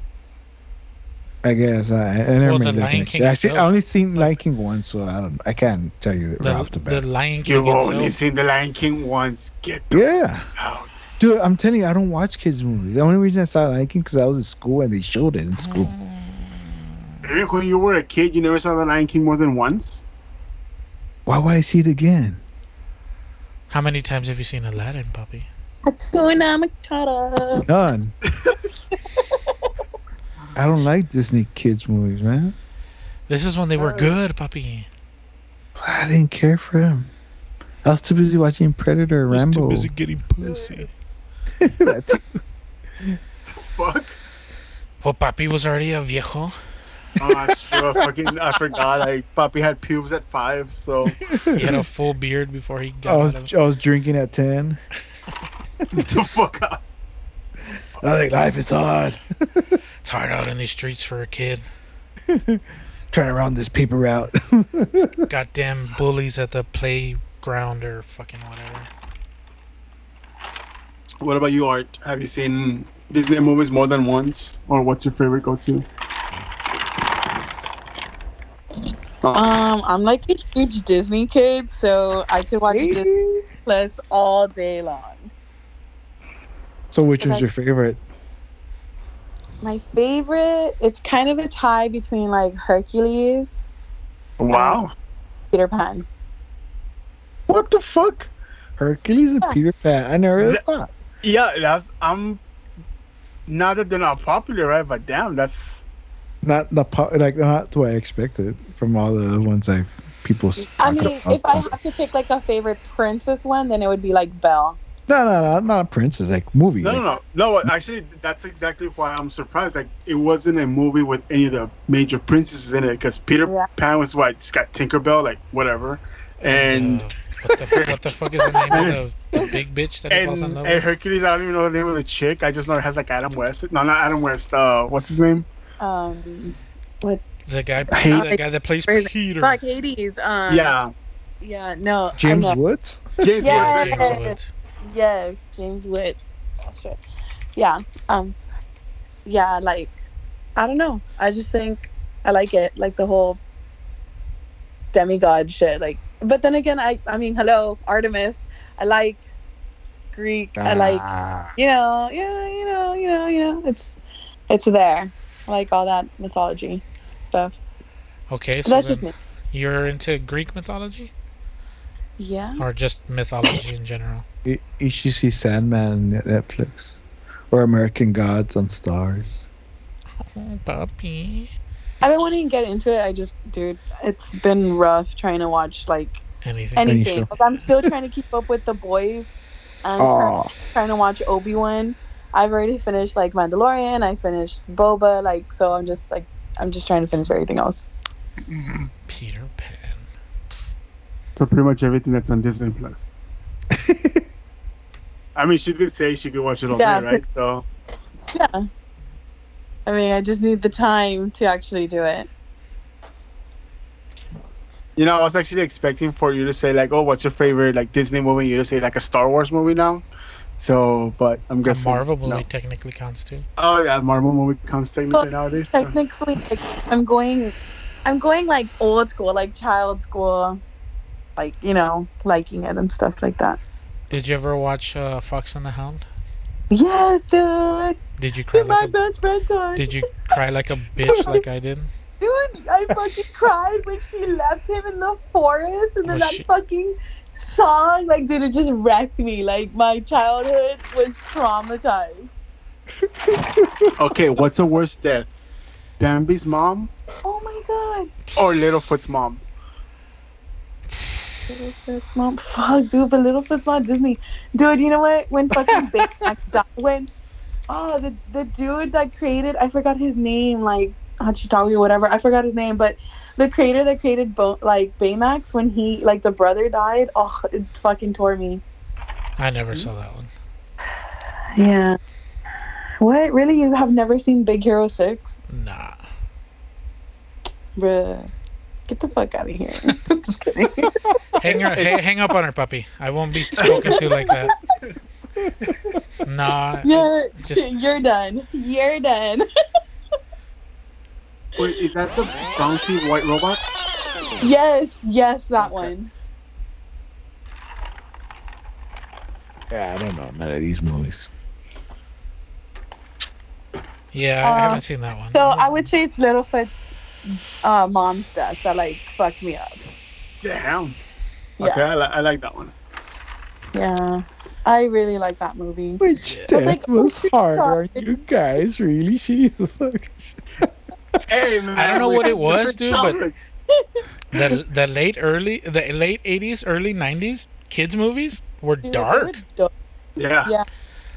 [SPEAKER 4] I guess I, I never
[SPEAKER 2] Well,
[SPEAKER 4] made
[SPEAKER 2] the Lion. King
[SPEAKER 4] I see. I only seen Lion King once, so I don't. I can't tell you right
[SPEAKER 2] The,
[SPEAKER 4] off the
[SPEAKER 2] the. Lion King
[SPEAKER 3] You've only
[SPEAKER 2] itself.
[SPEAKER 3] seen The Lion King once. Get the
[SPEAKER 4] yeah,
[SPEAKER 3] out.
[SPEAKER 4] dude. I'm telling you, I don't watch kids movies. The only reason I saw Lion King because I was in school and they showed it in school. Oh.
[SPEAKER 3] Even when you were a kid, you never saw The Lion King more than once.
[SPEAKER 4] Why would I see it again?
[SPEAKER 2] How many times have you seen Aladdin, puppy?
[SPEAKER 5] Hakuna Matata.
[SPEAKER 4] None. I don't like Disney kids movies, man.
[SPEAKER 2] This is when they were good, puppy.
[SPEAKER 4] I didn't care for them. I was too busy watching Predator,
[SPEAKER 2] I was
[SPEAKER 4] Rambo.
[SPEAKER 2] too busy getting pussy.
[SPEAKER 4] That's-
[SPEAKER 3] Fuck.
[SPEAKER 2] Well, papi was already a viejo.
[SPEAKER 3] Oh, that's true. I fucking I forgot. Like Papi had pubes at five, so
[SPEAKER 2] He had a full beard before he
[SPEAKER 4] I
[SPEAKER 2] got
[SPEAKER 4] was
[SPEAKER 2] out of
[SPEAKER 4] I was drinking at ten.
[SPEAKER 3] the fuck up.
[SPEAKER 4] I think life is hard.
[SPEAKER 2] It's hard out in these streets for a kid.
[SPEAKER 4] Trying to round this paper route.
[SPEAKER 2] Goddamn bullies at the playground or fucking whatever.
[SPEAKER 3] What about you, Art? Have you seen Disney movies more than once, or what's your favorite go-to?
[SPEAKER 5] Um, I'm like a huge Disney kid, so I could watch Disney Plus all day long.
[SPEAKER 4] so which was your favorite?
[SPEAKER 5] My favorite, it's kind of a tie between like Hercules,
[SPEAKER 3] Wow.
[SPEAKER 5] Peter Pan.
[SPEAKER 3] What the fuck?
[SPEAKER 4] Hercules and
[SPEAKER 5] Yeah.
[SPEAKER 4] Peter Pan. I never really thought.
[SPEAKER 3] Yeah, that's I'm. Not that they're not popular, right? But damn, that's
[SPEAKER 4] Not the po- like not what I expected from all the other ones I people. s-
[SPEAKER 5] I
[SPEAKER 4] talk
[SPEAKER 5] mean,
[SPEAKER 4] about.
[SPEAKER 5] if I have to pick like a favorite princess one, then it would be like Belle.
[SPEAKER 4] no, no, no, not Princess, like movie.
[SPEAKER 3] no, no,
[SPEAKER 4] like,
[SPEAKER 3] no, no. Actually, that's exactly why I'm surprised. Like, it wasn't a movie with any of the major princesses in it, because Peter
[SPEAKER 5] Yeah.
[SPEAKER 3] Pan was what? It's got Tinkerbell, like whatever, and
[SPEAKER 2] Uh, what, the, f- what the fuck is the name of the, the big bitch that he falls in
[SPEAKER 3] and,
[SPEAKER 2] love
[SPEAKER 3] and? Hercules. I don't even know the name of the chick. I just know it has like Adam West. No, not Adam West. Uh, what's his name?
[SPEAKER 5] Um, what
[SPEAKER 2] The guy,
[SPEAKER 3] Hey.
[SPEAKER 2] the guy that plays
[SPEAKER 5] Where's?
[SPEAKER 2] Peter.
[SPEAKER 5] like Hades. Um,
[SPEAKER 3] yeah,
[SPEAKER 5] yeah, no, I
[SPEAKER 4] James. Woods.
[SPEAKER 3] James.
[SPEAKER 5] Yeah.
[SPEAKER 3] Woods.
[SPEAKER 2] James Woods.
[SPEAKER 5] Yes, James Woods. Oh, shit. Yeah. Um. Yeah, like I don't know. I just think I like it, like the whole demigod shit. Like, but then again, I I mean, hello, Artemis. I like Greek. I like
[SPEAKER 4] Ah.
[SPEAKER 5] you know, yeah, you know, you know, you know. It's it's there. I like all that mythology stuff.
[SPEAKER 2] Okay, so
[SPEAKER 5] that's just me.
[SPEAKER 2] you're into Greek mythology
[SPEAKER 5] Yeah.
[SPEAKER 2] or just mythology in general?
[SPEAKER 4] You, you should see Sandman on Netflix or American Gods on Starz.
[SPEAKER 2] Oh, puppy.
[SPEAKER 5] I've been wanting to get into it. I just, dude, it's been rough trying to watch like
[SPEAKER 2] Anything?
[SPEAKER 5] Anything.
[SPEAKER 4] show.
[SPEAKER 5] Like, I'm still trying to keep up with the boys. I'm
[SPEAKER 4] Oh,
[SPEAKER 5] trying to watch Obi Wan. I've already finished like Mandalorian. I finished Boba. Like, so I'm just like, I'm just trying to finish everything else. Mm-hmm.
[SPEAKER 2] Peter Pan.
[SPEAKER 3] So pretty much everything that's on Disney Plus. I mean, she did say she could watch it all
[SPEAKER 5] Yeah,
[SPEAKER 3] day, right? So
[SPEAKER 5] Yeah. I mean, I just need the time to actually do it.
[SPEAKER 3] you know, I was actually expecting for you to say like, "Oh, what's your favorite like Disney movie?" You to say like a Star Wars movie now. So, but I'm
[SPEAKER 2] A
[SPEAKER 3] guessing
[SPEAKER 2] Marvel movie
[SPEAKER 3] no.
[SPEAKER 2] technically counts too.
[SPEAKER 3] Oh yeah, Marvel movie counts technically nowadays. so-
[SPEAKER 5] Technically, like, I'm going, I'm going like old school, like child school, like you know, liking it and stuff like that.
[SPEAKER 2] Did you ever watch uh, Fox and the Hound?
[SPEAKER 5] Yes, dude.
[SPEAKER 2] Did you cry
[SPEAKER 5] You're my
[SPEAKER 2] like a,
[SPEAKER 5] best friend, Todd.
[SPEAKER 2] Did you cry like a bitch like I did?
[SPEAKER 5] Dude, I fucking cried when she left him in the forest, and then
[SPEAKER 2] Was
[SPEAKER 5] that
[SPEAKER 2] she-
[SPEAKER 5] fucking song, like, dude, it just wrecked me. Like, my childhood was traumatized.
[SPEAKER 3] okay, what's the worst death? Bambi's mom
[SPEAKER 5] Oh my god.
[SPEAKER 3] or Littlefoot's mom?
[SPEAKER 5] Littlefoot's mom. Fuck, dude, but Littlefoot's not Disney. Dude, you know what? When fucking Baymax died, when, oh, the, the dude that created, I forgot his name, like, Hachitawi whatever. I forgot his name, but the creator that created, Bo- like, Baymax, when he, like, the brother died, oh, it fucking tore me.
[SPEAKER 2] I never saw that one.
[SPEAKER 5] Yeah. What? Really? You have never seen Big Hero 6?
[SPEAKER 2] Nah.
[SPEAKER 5] Bruh. Get the fuck out of here. Just kidding.
[SPEAKER 2] Hang, her, ha- hang up on her, puppy. I won't be spoken to like that. Nah.
[SPEAKER 5] You're,
[SPEAKER 2] Just-
[SPEAKER 5] you're done. You're done.
[SPEAKER 3] Wait, is that the bouncy white robot?
[SPEAKER 5] Yes, yes, that one.
[SPEAKER 4] yeah, I don't know none of these movies.
[SPEAKER 2] Yeah, I
[SPEAKER 5] Uh,
[SPEAKER 2] haven't seen that one.
[SPEAKER 5] So I would say it's Littlefoot's uh, mom's death that like fucked me up.
[SPEAKER 3] Damn.
[SPEAKER 5] Yeah.
[SPEAKER 3] Okay, I, li- I like that one.
[SPEAKER 5] Yeah, I really like that movie.
[SPEAKER 4] Which
[SPEAKER 2] Yeah.
[SPEAKER 4] death
[SPEAKER 5] like,
[SPEAKER 4] was
[SPEAKER 5] oh,
[SPEAKER 4] hard
[SPEAKER 5] God.
[SPEAKER 4] you guys, really? Jesus.
[SPEAKER 3] Hey, man,
[SPEAKER 2] I don't know what it was,
[SPEAKER 3] different
[SPEAKER 2] dude, but- The the late early the late eighties, early nineties kids movies were
[SPEAKER 5] Dude, they were
[SPEAKER 2] dark.
[SPEAKER 3] yeah,
[SPEAKER 5] Yeah.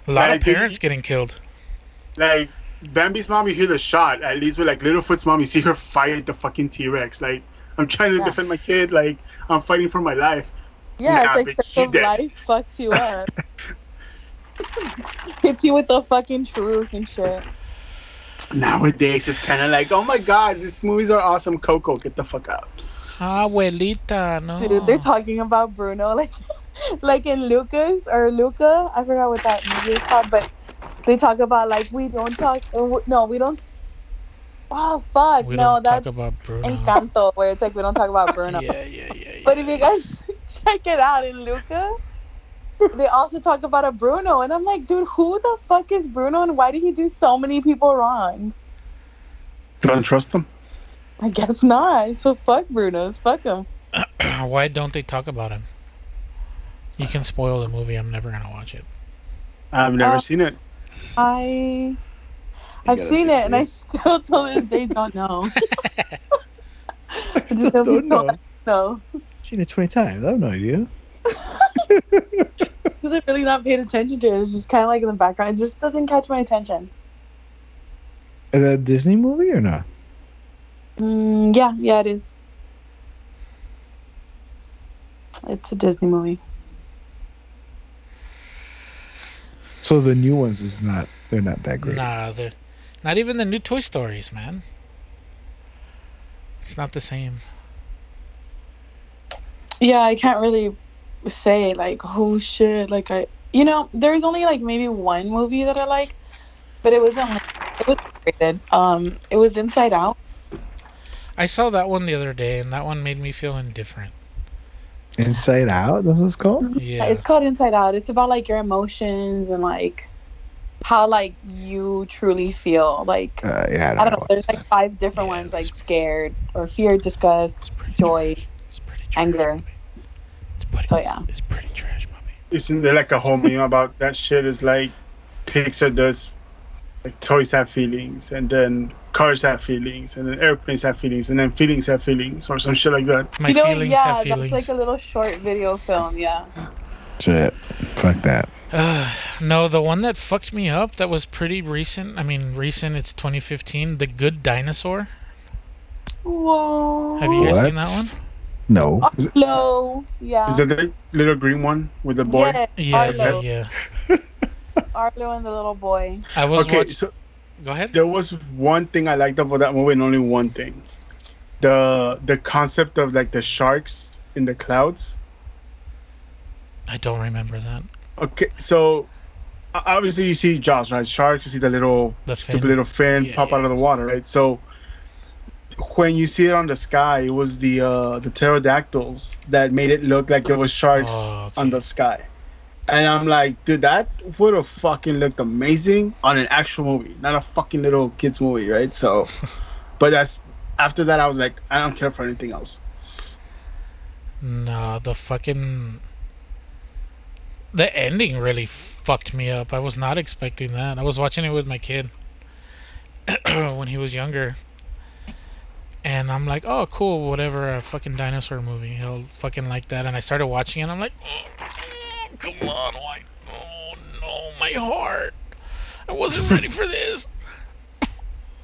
[SPEAKER 2] A lot
[SPEAKER 3] Yeah,
[SPEAKER 2] of parents
[SPEAKER 3] you-
[SPEAKER 2] getting killed.
[SPEAKER 3] like Bambi's mom, you hear the shot. At least with like Littlefoot's mom, you see her fight the fucking T Rex. Like I'm trying to
[SPEAKER 5] Yeah.
[SPEAKER 3] defend my kid. Like I'm fighting for my life.
[SPEAKER 5] Yeah,
[SPEAKER 3] Nah,
[SPEAKER 5] it's like
[SPEAKER 3] bitch,
[SPEAKER 5] circle
[SPEAKER 3] you
[SPEAKER 5] of
[SPEAKER 3] dead.
[SPEAKER 5] life fucks you up. Hits you with the fucking truth and shit.
[SPEAKER 3] Nowadays, it's kind of like, oh my god, these movies are awesome. Coco, get the fuck out.
[SPEAKER 2] Abuelita, no.
[SPEAKER 5] Dude, they're talking about Bruno like like in Lucas or Luca. I forgot what that movie is called, but they talk about like we don't talk. uh, No, we don't. s- Oh fuck!
[SPEAKER 2] we
[SPEAKER 5] no,
[SPEAKER 2] don't
[SPEAKER 5] that's
[SPEAKER 2] talk about Bruno.
[SPEAKER 5] Encanto, where it's like we don't talk about Bruno.
[SPEAKER 2] Yeah, yeah, yeah, yeah.
[SPEAKER 5] But if you guys check it out in Luca, they also talk about a Bruno, and I'm like, dude, who the fuck is Bruno, and why did he do so many people wrong?
[SPEAKER 3] Don't trust them.
[SPEAKER 5] I guess not. So fuck Bruno's. Fuck him.
[SPEAKER 2] Why don't they talk about him? You can spoil the movie. I'm never gonna watch it.
[SPEAKER 3] I've never
[SPEAKER 5] Uh,
[SPEAKER 3] seen it.
[SPEAKER 5] I. I've seen
[SPEAKER 4] see
[SPEAKER 5] it, and I still to this day don't know.
[SPEAKER 4] I
[SPEAKER 5] just
[SPEAKER 4] don't
[SPEAKER 5] don't
[SPEAKER 4] know.
[SPEAKER 5] No,
[SPEAKER 4] seen it 20 times. I have no idea.
[SPEAKER 5] because I really not paid attention to it. It's just kind of like in the background. It just doesn't catch my attention.
[SPEAKER 4] Is that a Disney movie or not?
[SPEAKER 5] Mm, yeah, yeah, it is. It's a Disney movie.
[SPEAKER 4] So the new ones is not, they're not that great.
[SPEAKER 2] Nah, the not even the new Toy Stories, man. It's not the same.
[SPEAKER 5] Yeah, I can't really say like, oh shit, like I, you know, there's only like maybe one movie that I like, but it wasn't. Like, it was rated. Um, it was Inside Out.
[SPEAKER 2] I saw that one the other day, and that one made me feel indifferent.
[SPEAKER 4] Inside Out, that's what it's called?
[SPEAKER 2] Yeah,
[SPEAKER 5] It's called Inside Out. It's about like your emotions and like how like you truly feel. Like
[SPEAKER 4] Uh, yeah,
[SPEAKER 5] I don't know. There's like five different
[SPEAKER 2] Yeah,
[SPEAKER 5] ones, like scared or fear, disgust. joy,
[SPEAKER 2] trash. It's pretty trash,
[SPEAKER 5] anger.
[SPEAKER 2] puppy. It's pretty.
[SPEAKER 5] So,
[SPEAKER 2] it's-
[SPEAKER 5] yeah.
[SPEAKER 2] it's, pretty trash, puppy.
[SPEAKER 3] Isn't there like a whole meme about that shit? Is like Pixar does like toys have feelings, and then cars have feelings, and then airplanes have feelings, and then feelings have feelings, or some shit like that.
[SPEAKER 2] My
[SPEAKER 5] you know,
[SPEAKER 2] feelings
[SPEAKER 5] yeah,
[SPEAKER 2] have feelings.
[SPEAKER 5] that's like a little short video film. Yeah.
[SPEAKER 4] Shit. Fuck that.
[SPEAKER 2] Uh, no, the one that fucked me up that was pretty recent. I mean, recent. It's 2015. The Good Dinosaur.
[SPEAKER 5] Whoa.
[SPEAKER 2] Have you guys
[SPEAKER 4] What?
[SPEAKER 2] seen that one?
[SPEAKER 4] No.
[SPEAKER 5] Arlo. Yeah.
[SPEAKER 3] Is that the little green one with the boy?
[SPEAKER 5] Yeah,
[SPEAKER 2] Yeah,
[SPEAKER 5] Arlo.
[SPEAKER 2] yeah, yeah.
[SPEAKER 5] Arlo and the little boy.
[SPEAKER 2] I was
[SPEAKER 3] Okay,
[SPEAKER 2] watching.
[SPEAKER 3] so
[SPEAKER 2] Go ahead.
[SPEAKER 3] there was one thing I liked about that movie, and only one thing: the the concept of like the sharks in the clouds.
[SPEAKER 2] I don't remember that.
[SPEAKER 3] Okay, so obviously you see Jaws, right? Sharks, you see the little
[SPEAKER 2] The
[SPEAKER 3] stupid little fin
[SPEAKER 2] Yeah,
[SPEAKER 3] pop
[SPEAKER 2] yeah.
[SPEAKER 3] out of the water, right? So when you see it on the sky, it was the uh, the pterodactyls that made it look like there was sharks
[SPEAKER 2] Oh, okay.
[SPEAKER 3] on the sky. And I'm like, dude, that would have fucking looked amazing on an actual movie, not a fucking little kids movie, right? So, but that's after that, I was like, I don't care for anything else.
[SPEAKER 2] No, the fucking the ending really fucked me up. I was not expecting that. I was watching it with my kid when he was younger. And I'm like, oh, cool, whatever, a fucking dinosaur movie. He'll fucking like that. And I started watching it. I'm like, oh, come on, why? Oh, no, my heart. I wasn't ready for this.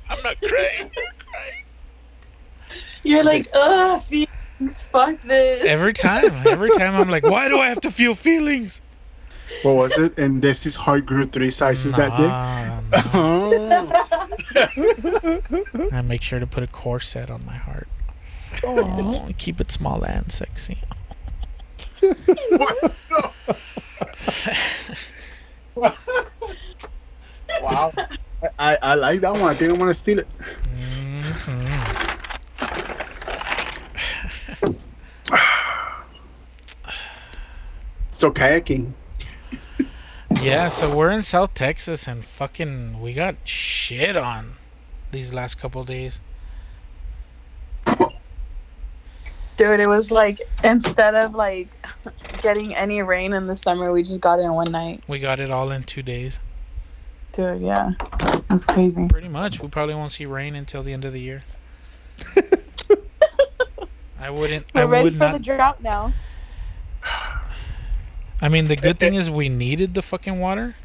[SPEAKER 2] I'm not crying. I'm crying.
[SPEAKER 5] You're like, ugh, feelings. Fuck this.
[SPEAKER 2] Every time, every time, I'm like, why do I have to feel feelings?
[SPEAKER 3] What was it? And this is heart grew three sizes that day.
[SPEAKER 2] Nah, nah.
[SPEAKER 3] Oh.
[SPEAKER 2] I make sure to put a corset on my heart. Oh, keep it small and sexy.
[SPEAKER 3] wow. I, I like that one. I think I'm gonna steal it.
[SPEAKER 2] Mhm.
[SPEAKER 3] So kayaking.
[SPEAKER 2] Yeah, so we're in South Texas and fucking we got shit on these last couple days.
[SPEAKER 5] Dude, it was like instead of like getting any rain in the summer. We just got it in one night.
[SPEAKER 2] We got it all in two days.
[SPEAKER 5] Dude, yeah. That's crazy.
[SPEAKER 2] Pretty much. We probably won't see rain until the end of the year. I wouldn't.
[SPEAKER 5] We're ready
[SPEAKER 2] would
[SPEAKER 5] for
[SPEAKER 2] not.
[SPEAKER 5] the drought now.
[SPEAKER 2] I mean, the good thing is we needed the fucking water.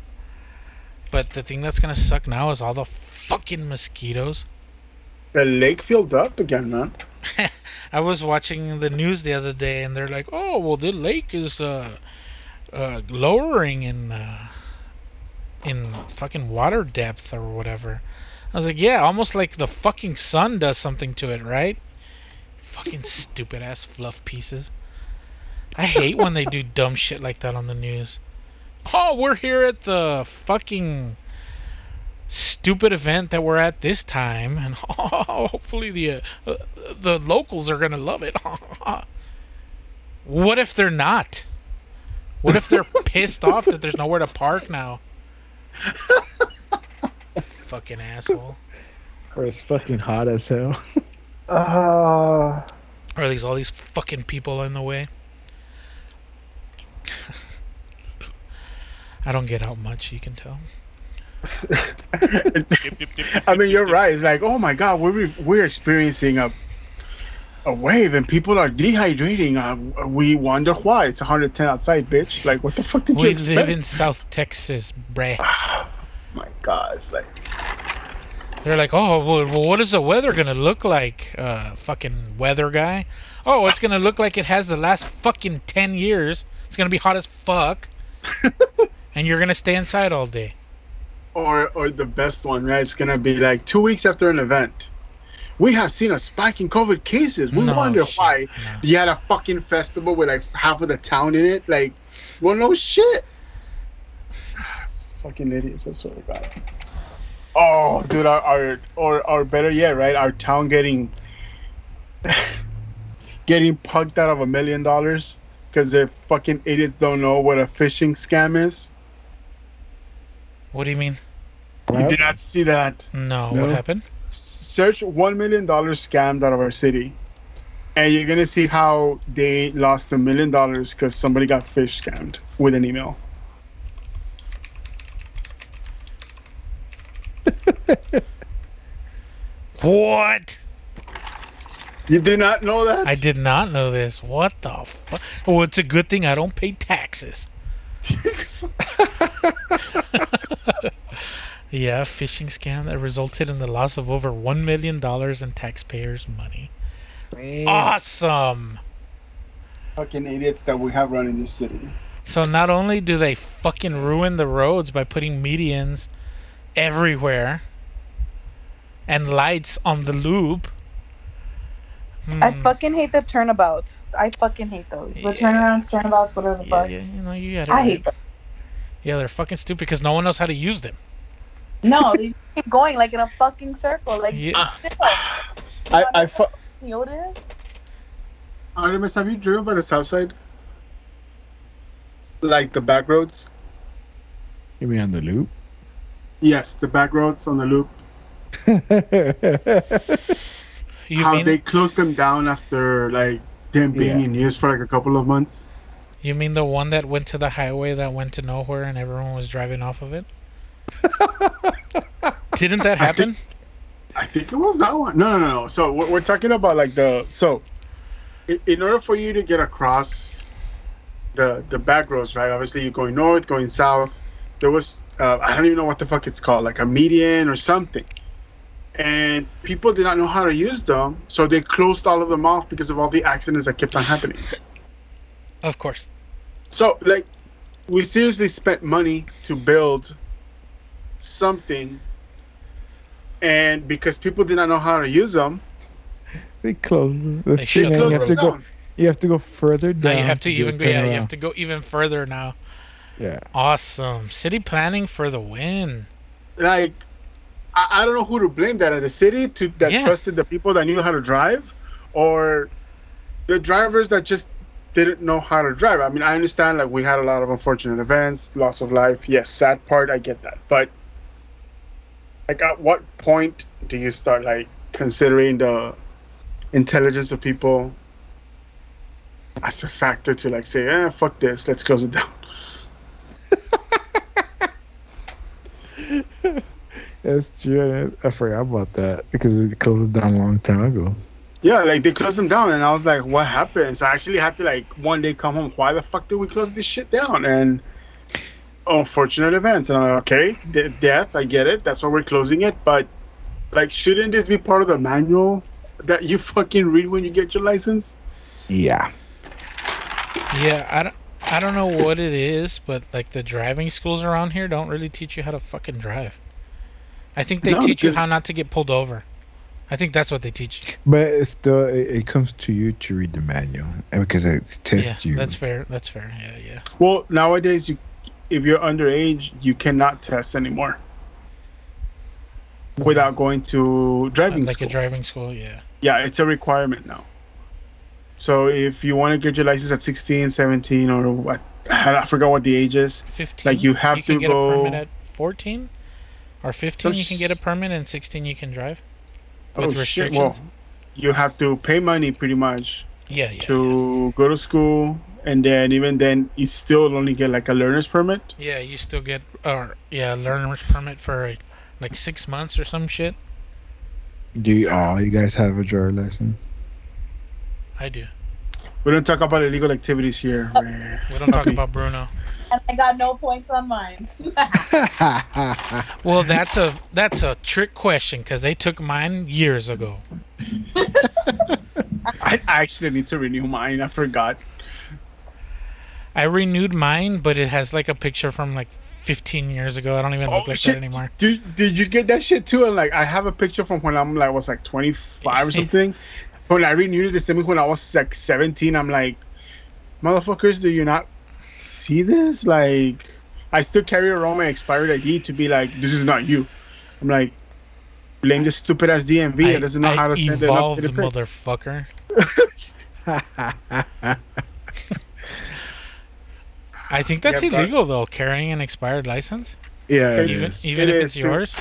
[SPEAKER 2] But the thing that's gonna suck now is all the fucking mosquitoes.
[SPEAKER 3] The lake filled up again, man.
[SPEAKER 2] I was watching the news the other day, and they're like, "Oh, well, the lake is uh, uh, lowering in uh, in fucking water depth or whatever." I was like, "Yeah, almost like the fucking sun does something to it, right?" Fucking stupid ass fluff pieces. I hate when they do dumb shit like that on the news. Oh, we're here at the fucking stupid event that we're at this time, and oh, hopefully the uh, the locals are gonna love it. what if they're not? What if they're pissed off that there's nowhere to park now? Fucking asshole.
[SPEAKER 4] Or it's fucking hot as hell.
[SPEAKER 3] Uh,
[SPEAKER 2] Or are these all these fucking people in the way? I don't get out much, you can tell.
[SPEAKER 3] I mean, you're right. It's like, oh my god, we're we're experiencing a a wave, and people are dehydrating. Uh, we wonder why. It's 110 outside, bitch. Like, what the fuck did you
[SPEAKER 2] We live in South Texas, bruh.
[SPEAKER 3] my god, it's like,
[SPEAKER 2] They're like, oh, well, well, what is the weather gonna look like? Uh, fucking weather guy. Oh, it's gonna look like it has the last fucking ten years. It's gonna be hot as fuck, and you're gonna stay inside all day.
[SPEAKER 3] or or the best one, right? It's gonna be like two weeks after an event. We have seen a spike in COVID cases. We
[SPEAKER 2] No
[SPEAKER 3] wonder
[SPEAKER 2] shit,
[SPEAKER 3] why.
[SPEAKER 2] no.
[SPEAKER 3] You had a fucking festival with like half of the town in it. Like, well, no shit. fucking idiots! I swear to God. Oh, dude, our, our or or better yet, right? Our town getting getting pucked out of a million dollars because their fucking idiots don't know what a phishing scam is.
[SPEAKER 2] What do you mean?
[SPEAKER 3] You did not see that.
[SPEAKER 2] No,
[SPEAKER 4] No.
[SPEAKER 2] what happened?
[SPEAKER 3] search one million dollars scammed out of our city, and you're gonna see how they lost a million dollars because somebody got fish scammed with an email.
[SPEAKER 2] What?
[SPEAKER 3] You did not know that?
[SPEAKER 2] I did not know this. What the fuck? Well, it's a good thing I don't pay taxes. Yeah, phishing scam that resulted in the loss of over one million dollars in taxpayers' money. Awesome.
[SPEAKER 3] Fucking idiots that we have running this city.
[SPEAKER 2] So not only do they fucking ruin the roads by putting medians everywhere and lights on the loop.
[SPEAKER 5] I
[SPEAKER 2] hmm,
[SPEAKER 5] fucking hate the turnabouts. I fucking hate those. The
[SPEAKER 2] Yeah.
[SPEAKER 5] turnarounds, turnabouts, whatever the
[SPEAKER 2] yeah,
[SPEAKER 5] fuck.
[SPEAKER 2] yeah, you know you got it.
[SPEAKER 5] I hate them.
[SPEAKER 2] Yeah, they're fucking stupid because no one knows how to use them.
[SPEAKER 5] No, they keep going like in a fucking circle. Like,
[SPEAKER 2] Yeah.
[SPEAKER 3] I I fu-
[SPEAKER 5] Yoda?
[SPEAKER 3] Artemis, have you driven by the south side? Like the back roads?
[SPEAKER 4] You mean on the loop?
[SPEAKER 3] Yes, the back roads on the loop.
[SPEAKER 2] You
[SPEAKER 3] how
[SPEAKER 2] mean
[SPEAKER 3] they closed them down after like them being
[SPEAKER 4] Yeah.
[SPEAKER 3] in use for like a couple of months.
[SPEAKER 2] you mean the one that went to the highway that went to nowhere and everyone was driving off of it? Didn't that
[SPEAKER 3] I
[SPEAKER 2] happen?
[SPEAKER 3] I think it was that one. No, no, no, no. So we're, we're talking about like the so, in, in order for you to get across the the back roads, right? Obviously, you're going north, going south. There was uh, I don't even know what the fuck it's called, like a median or something. And people did not know how to use them, so they closed all of them off because of all the accidents that kept on happening.
[SPEAKER 2] Of course.
[SPEAKER 3] So, like, we seriously spent money to build something, and because people did not know how to use them,
[SPEAKER 4] they close the
[SPEAKER 2] They shut
[SPEAKER 4] thing. and
[SPEAKER 2] the
[SPEAKER 4] You have
[SPEAKER 3] them
[SPEAKER 4] to go.
[SPEAKER 3] down.
[SPEAKER 4] You have to go further down.
[SPEAKER 2] Now
[SPEAKER 4] down.
[SPEAKER 2] you have to
[SPEAKER 4] do
[SPEAKER 2] even go, yeah, you have to go even further now.
[SPEAKER 4] Yeah.
[SPEAKER 2] Awesome. City planning for the win.
[SPEAKER 3] like I, I don't know who to blame that in the city to that
[SPEAKER 2] Yeah.
[SPEAKER 3] trusted the people that knew how to drive or the drivers that just didn't know how to drive i mean i understand like we had a lot of unfortunate events loss of life yes sad part i get that but like at what point do you start like considering the intelligence of people as a factor to like say, eh, fuck this, let's close it down.
[SPEAKER 4] That's true. I forgot about that because it closed down a long time ago.
[SPEAKER 3] Yeah, like they closed them down, and I was like, what happened? So I actually had to like one day come home. Why the fuck did we close this shit down? And unfortunate events. And I'm like, okay, de- death, I get it. That's why we're closing it. But like, shouldn't this be part of the manual that you fucking read when you get your license?
[SPEAKER 4] Yeah.
[SPEAKER 2] Yeah, I don't, I don't know what it is, but like the driving schools around here don't really teach you how to fucking drive. I think they
[SPEAKER 3] No,
[SPEAKER 2] teach you how not to get pulled over. I think that's what they teach.
[SPEAKER 4] But it's still, it, it comes to you to read the manual eh, because it tests
[SPEAKER 2] yeah,
[SPEAKER 4] you.
[SPEAKER 2] that's fair. That's fair. Yeah, yeah.
[SPEAKER 3] Well, nowadays, you if you're underage, you cannot test anymore without going to driving
[SPEAKER 2] like
[SPEAKER 3] school.
[SPEAKER 2] a driving school. Yeah.
[SPEAKER 3] yeah, it's a requirement now. So if you want to get your license at 16, 17, or what, I forgot what the age is.
[SPEAKER 2] 15.
[SPEAKER 3] Like, you have
[SPEAKER 2] you can
[SPEAKER 3] to
[SPEAKER 2] get
[SPEAKER 3] go-
[SPEAKER 2] a permit at 14 or 15
[SPEAKER 3] So
[SPEAKER 2] you can get a permit and 16 you can drive oh, with
[SPEAKER 3] Oh, shit,
[SPEAKER 2] restrictions.
[SPEAKER 3] Well, you have to pay money pretty much
[SPEAKER 2] yeah, yeah,
[SPEAKER 3] to go to school, and then even then, you still only get like a learner's permit.
[SPEAKER 2] yeah. Yeah, you still get or yeah, learner's permit for like 6 months or some shit.
[SPEAKER 4] Do you all you guys have a driver license?
[SPEAKER 2] I do.
[SPEAKER 3] We don't talk about illegal activities here. man.
[SPEAKER 2] We don't talk about Bruno.
[SPEAKER 5] And I got no points on mine.
[SPEAKER 2] Well, that's a that's a trick question cuz they took mine years ago.
[SPEAKER 3] I actually need to renew mine. I forgot.
[SPEAKER 2] I renewed mine, but it has like a picture from like 15 years ago. I don't even look
[SPEAKER 3] Oh,
[SPEAKER 2] like
[SPEAKER 3] shit.
[SPEAKER 2] that anymore.
[SPEAKER 3] Did, did you get that shit too? And like, I have a picture from when I'm like was like 25 or something. when I renewed it the same week when I was like 17, I'm like, motherfuckers, do you not see this? Like, I still carry around my expired ID to be like, this is not you. I'm like, blame the stupid ass DMV.
[SPEAKER 2] I,
[SPEAKER 3] it doesn't know
[SPEAKER 2] I
[SPEAKER 3] how to send it up to the
[SPEAKER 2] motherfucker. I think that's illegal though, carrying an expired license,
[SPEAKER 4] yeah,
[SPEAKER 2] even even
[SPEAKER 3] It
[SPEAKER 2] if it's
[SPEAKER 3] too.
[SPEAKER 2] yours.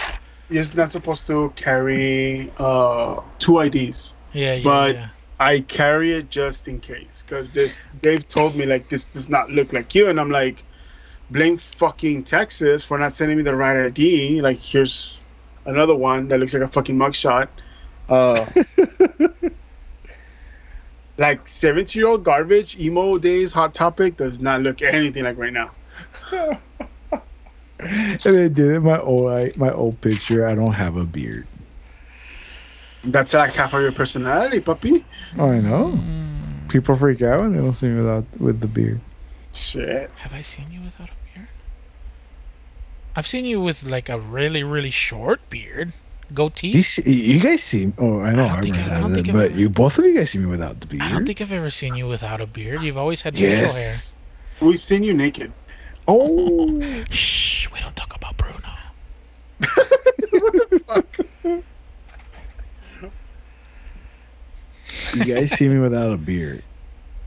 [SPEAKER 3] You're not supposed to carry uh, two IDs.
[SPEAKER 2] Yeah, yeah,
[SPEAKER 3] But-
[SPEAKER 2] yeah.
[SPEAKER 3] I carry it just in case because this they've told me like this does not look like you, and I'm like, blame fucking Texas for not sending me the right ID. Like here's another one that looks like a fucking mugshot. Uh, like 17 year old garbage emo days hot topic does not look anything like right now.
[SPEAKER 4] and they did it. My old, I, my old picture. I don't have a beard.
[SPEAKER 3] That's like half of your personality, puppy.
[SPEAKER 4] I know.
[SPEAKER 2] Mm,
[SPEAKER 4] People freak out when they don't see me without with the beard.
[SPEAKER 3] Shit.
[SPEAKER 2] have I seen you without a beard? I've seen you with like a really, really short beard, goatee.
[SPEAKER 4] You see, you guys see? Oh, I know.
[SPEAKER 2] I don't
[SPEAKER 4] I,
[SPEAKER 2] think I-
[SPEAKER 4] remember
[SPEAKER 2] I don't
[SPEAKER 4] that,
[SPEAKER 2] think I've
[SPEAKER 4] but
[SPEAKER 2] ever-
[SPEAKER 4] you both of you guys see me without the beard.
[SPEAKER 2] I don't think I've ever seen you without a beard. You've always had facial hair.
[SPEAKER 4] Yes.
[SPEAKER 3] We've seen you naked.
[SPEAKER 4] Oh.
[SPEAKER 2] Shh, we don't talk about Bruno.
[SPEAKER 4] you guys see me without a beard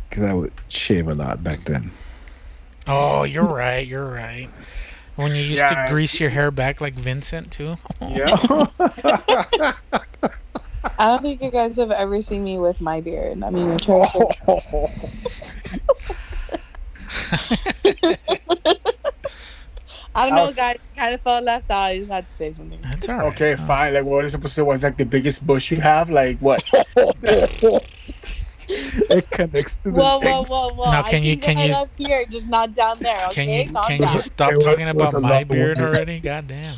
[SPEAKER 4] because I would shave a lot back then.
[SPEAKER 2] Oh, you're right. You're right. When you used
[SPEAKER 3] Yeah.
[SPEAKER 2] to grease your hair back like Vincent too.
[SPEAKER 3] Yeah.
[SPEAKER 5] I don't think you guys have ever seen me with my beard. I mean, Cherish. I don't
[SPEAKER 3] I
[SPEAKER 5] know,
[SPEAKER 3] was-
[SPEAKER 5] guys. Kind of felt left out. I just had to say something.
[SPEAKER 2] That's all right.
[SPEAKER 3] Okay, fine. Like, what is supposed to say was like the biggest bush you have? Like, what?
[SPEAKER 4] it connects to the
[SPEAKER 5] Whoa, whoa, whoa, whoa!
[SPEAKER 2] Now,
[SPEAKER 5] I
[SPEAKER 2] can you- can you-
[SPEAKER 5] up here, just not down there?
[SPEAKER 2] Can
[SPEAKER 5] Okay,
[SPEAKER 2] you
[SPEAKER 5] calm
[SPEAKER 2] can you
[SPEAKER 5] down.
[SPEAKER 2] just stop
[SPEAKER 4] It was-
[SPEAKER 2] talking
[SPEAKER 4] was
[SPEAKER 2] about my beard already? God damn.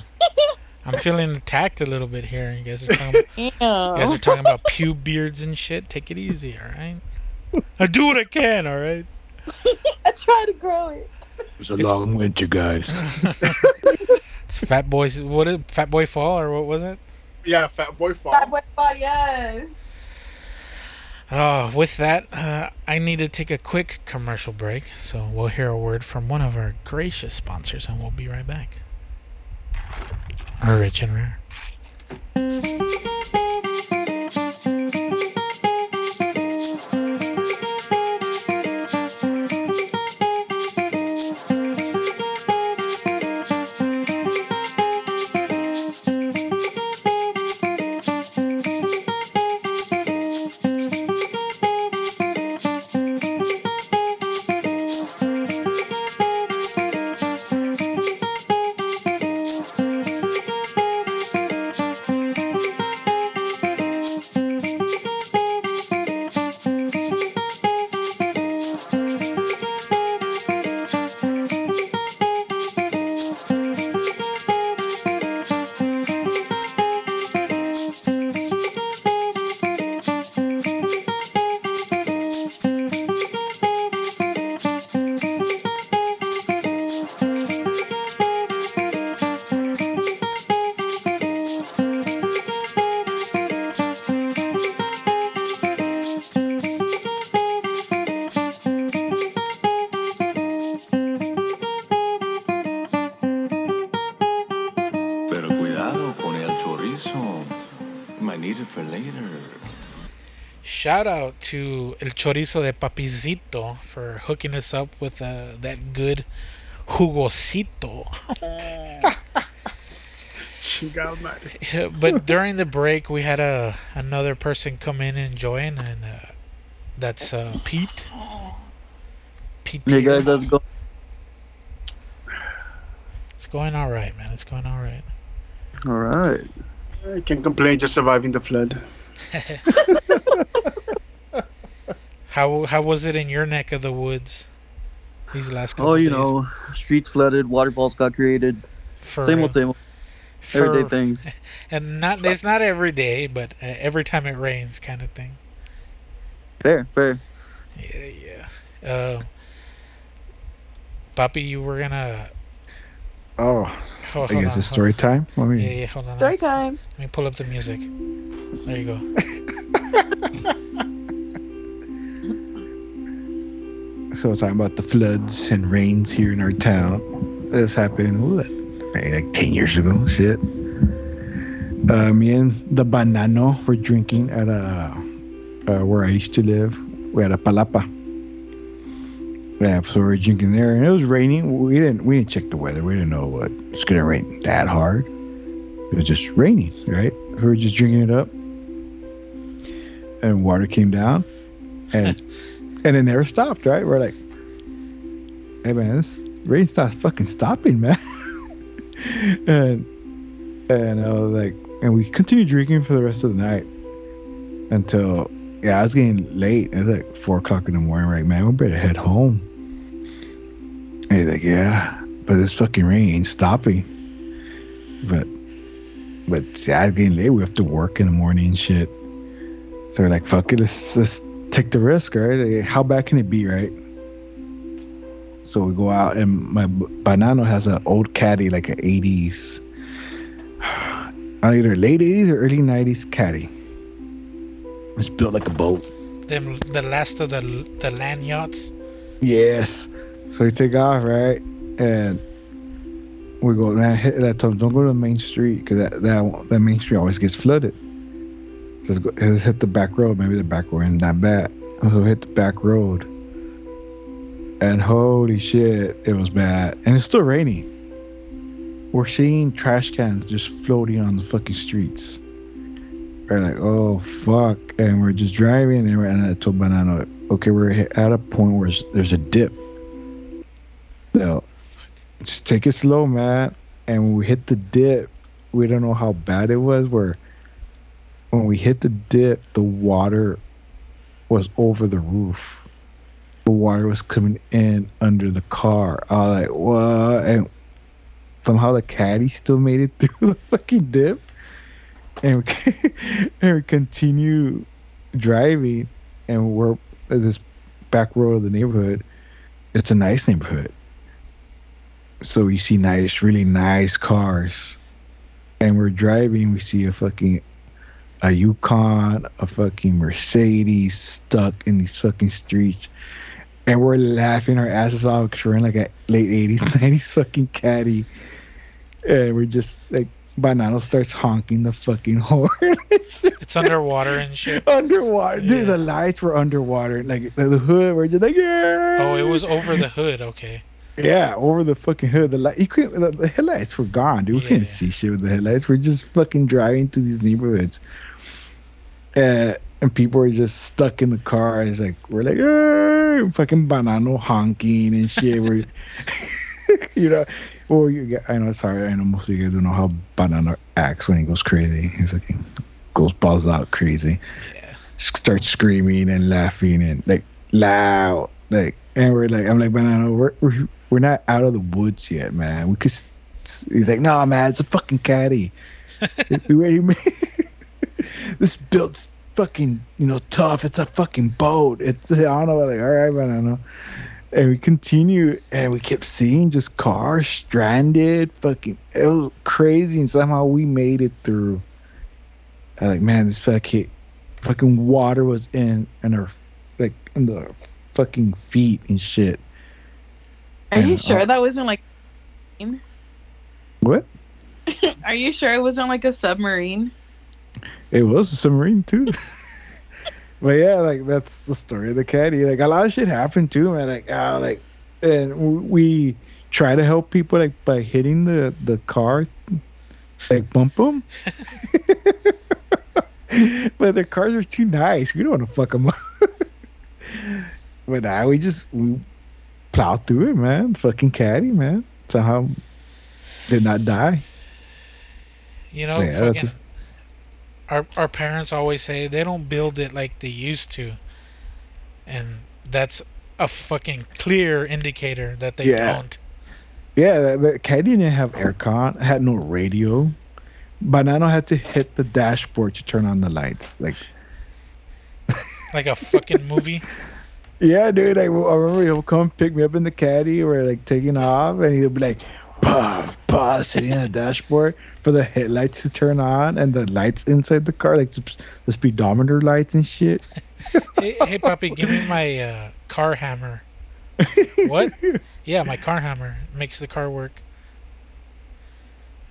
[SPEAKER 2] I'm feeling attacked a little bit here. You guys are talking, you guys are talking about pube beards and shit. Take it easy, all right? I do what I can, all right?
[SPEAKER 5] I try to grow it.
[SPEAKER 4] It was a long winter, guys.
[SPEAKER 2] It's Fat Boys. What is Fat Boy Fall or what was it?
[SPEAKER 3] yeah, fat boy fall.
[SPEAKER 5] Bad boy, oh, yes.
[SPEAKER 2] Oh, with that, uh, I need to take a quick commercial break. So we'll hear a word from one of our gracious sponsors, and we'll be right back. Rich and Rare. Chorizo de Papicito for hooking us up with uh, that good jugosito.
[SPEAKER 3] Chingado madre.
[SPEAKER 2] Yeah, but during the break, we had a another person come in and join, and uh, that's uh, Pete. Pete.
[SPEAKER 6] Hey guys, how's it going?
[SPEAKER 2] It's going all right, man. It's going all right.
[SPEAKER 6] All right.
[SPEAKER 3] I can't complain, just surviving the flood.
[SPEAKER 2] How how was it in your neck of the woods? These last couple
[SPEAKER 6] Oh, you
[SPEAKER 2] days?
[SPEAKER 6] know, streets flooded, waterfalls got created.
[SPEAKER 2] for,
[SPEAKER 6] Same old, same old.
[SPEAKER 2] for-
[SPEAKER 6] Everyday thing.
[SPEAKER 2] and not it's not every day, but uh, every time it rains, kind of thing.
[SPEAKER 6] Fair, fair.
[SPEAKER 2] Yeah, yeah. Uh, Papi, you were gonna.
[SPEAKER 4] Oh,
[SPEAKER 2] Oh,
[SPEAKER 4] I guess
[SPEAKER 2] on,
[SPEAKER 4] it's
[SPEAKER 2] hold
[SPEAKER 4] story time. Let me.
[SPEAKER 2] Yeah, yeah. Hold on.
[SPEAKER 5] Story
[SPEAKER 2] Let
[SPEAKER 5] time.
[SPEAKER 2] me pull up the music. There you go.
[SPEAKER 4] So talking about the floods and rains here in our town. This happened what, like ten years ago. Shit. Uh, me and the banano were drinking at a uh, where I used to live. We had a palapa. Yeah, so we were drinking there, and it was raining. We didn't we didn't check the weather. We didn't know what it's gonna rain that hard. It was just raining, right? We were just drinking it up, and water came down, and and it never stopped, right? We're like, hey man, this rain's not fucking stopping, man. and and I was like, and we continued drinking for the rest of the night until yeah, I was getting late. It was like four o'clock in the morning. We're like, man, we better head home. And he's like, yeah, but this fucking rain ain't stopping. But but yeah, I was getting late. We have to work in the morning and shit. So we're like, fuck it, let's let's take the risk, right? How bad can it be, right? So we go out, and my b- banana has an old caddy, like an '80s, either late '80s or early '90s caddy. It's built like a boat.
[SPEAKER 2] Them the last of the the land yachts.
[SPEAKER 4] Yes. So we take off, right? And we go, man, hit that time. Don't go to the main street because that, that, that main street always gets flooded. Just go, hit the back road. Maybe the back road isn't that bad. So hit the back road. And holy shit, it was bad. And it's still raining. We're seeing trash cans just floating on the fucking streets. We're like, oh fuck, and we're just driving, and, we're, I told Banana, okay, we're at a point where there's a dip. So, just take it slow, man. And when we hit the dip, we don't know how bad it was. Where when we hit the dip, the water was over the roof. The water was coming in under the car. I was like, what? And somehow the caddy still made it through the fucking dip and we, and we continue driving and we're at this back road of the neighborhood it's a nice neighborhood so we see nice really nice cars and we're driving we see a fucking a yukon a fucking mercedes stuck in these fucking streets and we're laughing our asses off because we're in like a late 80s 90s fucking caddy and we're just like Banana starts honking the fucking horn.
[SPEAKER 2] It's underwater and shit.
[SPEAKER 4] underwater. Dude, the lights were underwater. Like the, hood, we're just like, yeah.
[SPEAKER 2] Oh, it was over the hood. Okay.
[SPEAKER 4] Yeah, over the fucking hood. The light, you couldn't, the, the headlights were gone, dude. We
[SPEAKER 2] Yeah.
[SPEAKER 4] couldn't see shit with the headlights. We're just fucking driving through these neighborhoods. Uh, and people are just stuck in the cars. Like, we're like, fucking banana honking and shit. we're, you know, well, you get, I know, sorry, I know most of you guys don't know how banana acts when he goes crazy. He's like, goes balls out crazy.
[SPEAKER 2] Yeah.
[SPEAKER 4] Starts screaming and laughing and like loud. Like, and we're like, I'm like, banana, we're, we're, we're not out of the woods yet, man. We could. s- s-" He's like, nah, man, it's a fucking caddy. We already made- this built's fucking, you know, tough. It's a fucking boat. It's, I don't know. Like, all right, man, I don't know. And we continue, and we kept seeing just cars stranded, fucking it was crazy, and somehow we made it through. I like, man, this fucking fucking water was in in our like in the fucking feet and shit.
[SPEAKER 5] Are you sure
[SPEAKER 4] uh,
[SPEAKER 5] that wasn't like?
[SPEAKER 4] What?
[SPEAKER 5] Are you sure it wasn't like a submarine?
[SPEAKER 4] It was a submarine too. But yeah, like that's the story of the caddy. Like a lot of shit happened too, man. Like ah, like, and we try to help people like by hitting the the car, like bump them. but their cars are too nice. We don't want to fuck them up. but now we just we plow through it, man. Fucking caddy, man. Somehow did not die.
[SPEAKER 2] You know,
[SPEAKER 4] Yeah,
[SPEAKER 2] fucking, our our parents always say they don't build it like they used to, and that's a fucking clear indicator that they
[SPEAKER 4] Yeah.
[SPEAKER 2] don't.
[SPEAKER 4] Yeah, the, the caddy didn't have aircon, had no radio. Banano had to hit the dashboard to turn on the lights. Like,
[SPEAKER 2] Like a fucking movie.
[SPEAKER 4] yeah, dude. Like, I remember he'll come pick me up in the caddy. We're like taking off, and he'll be like, puff, puff, sitting on the dashboard for the headlights to turn on and the lights inside the car, like the, the speedometer lights and shit.
[SPEAKER 2] hey, hey, puppy, give me my uh, car hammer. What? Yeah, my car hammer makes the car work.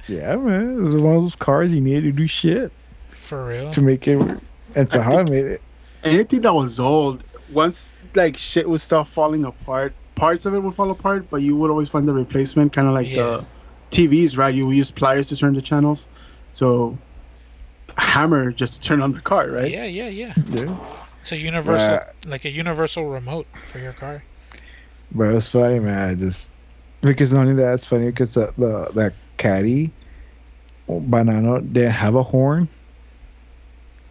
[SPEAKER 4] Yeah, man. This is one of those cars you need to do shit
[SPEAKER 2] For real.
[SPEAKER 4] to make it work. And so how I made it.
[SPEAKER 3] Anything that was old, once like shit would start falling apart, parts of it would fall apart, but you would always find the replacement, kind of like
[SPEAKER 2] Yeah.
[SPEAKER 3] the TVs, right? You would use pliers to turn the channels, so hammer just to turn on the car, right?
[SPEAKER 2] Yeah, yeah, yeah.
[SPEAKER 4] Yeah.
[SPEAKER 2] It's a universal,
[SPEAKER 4] Yeah.
[SPEAKER 2] like a universal remote for your car.
[SPEAKER 4] But it's funny, man. I just because not only that, it's funny because the, the that caddy banana didn't have a horn,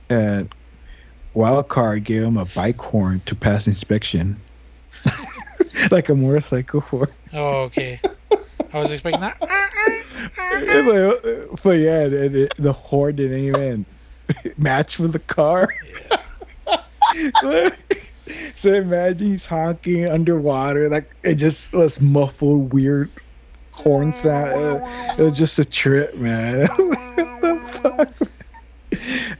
[SPEAKER 4] and wild card gave him a bike horn to pass inspection, like a motorcycle horn.
[SPEAKER 2] Oh, okay. I was expecting that.
[SPEAKER 4] Like, uh, but yeah, it, it, the horn didn't even match with the car. so imagine he's honking underwater, like it just was muffled, weird horn sound. Uh, It was just a trip, man. what the fuck?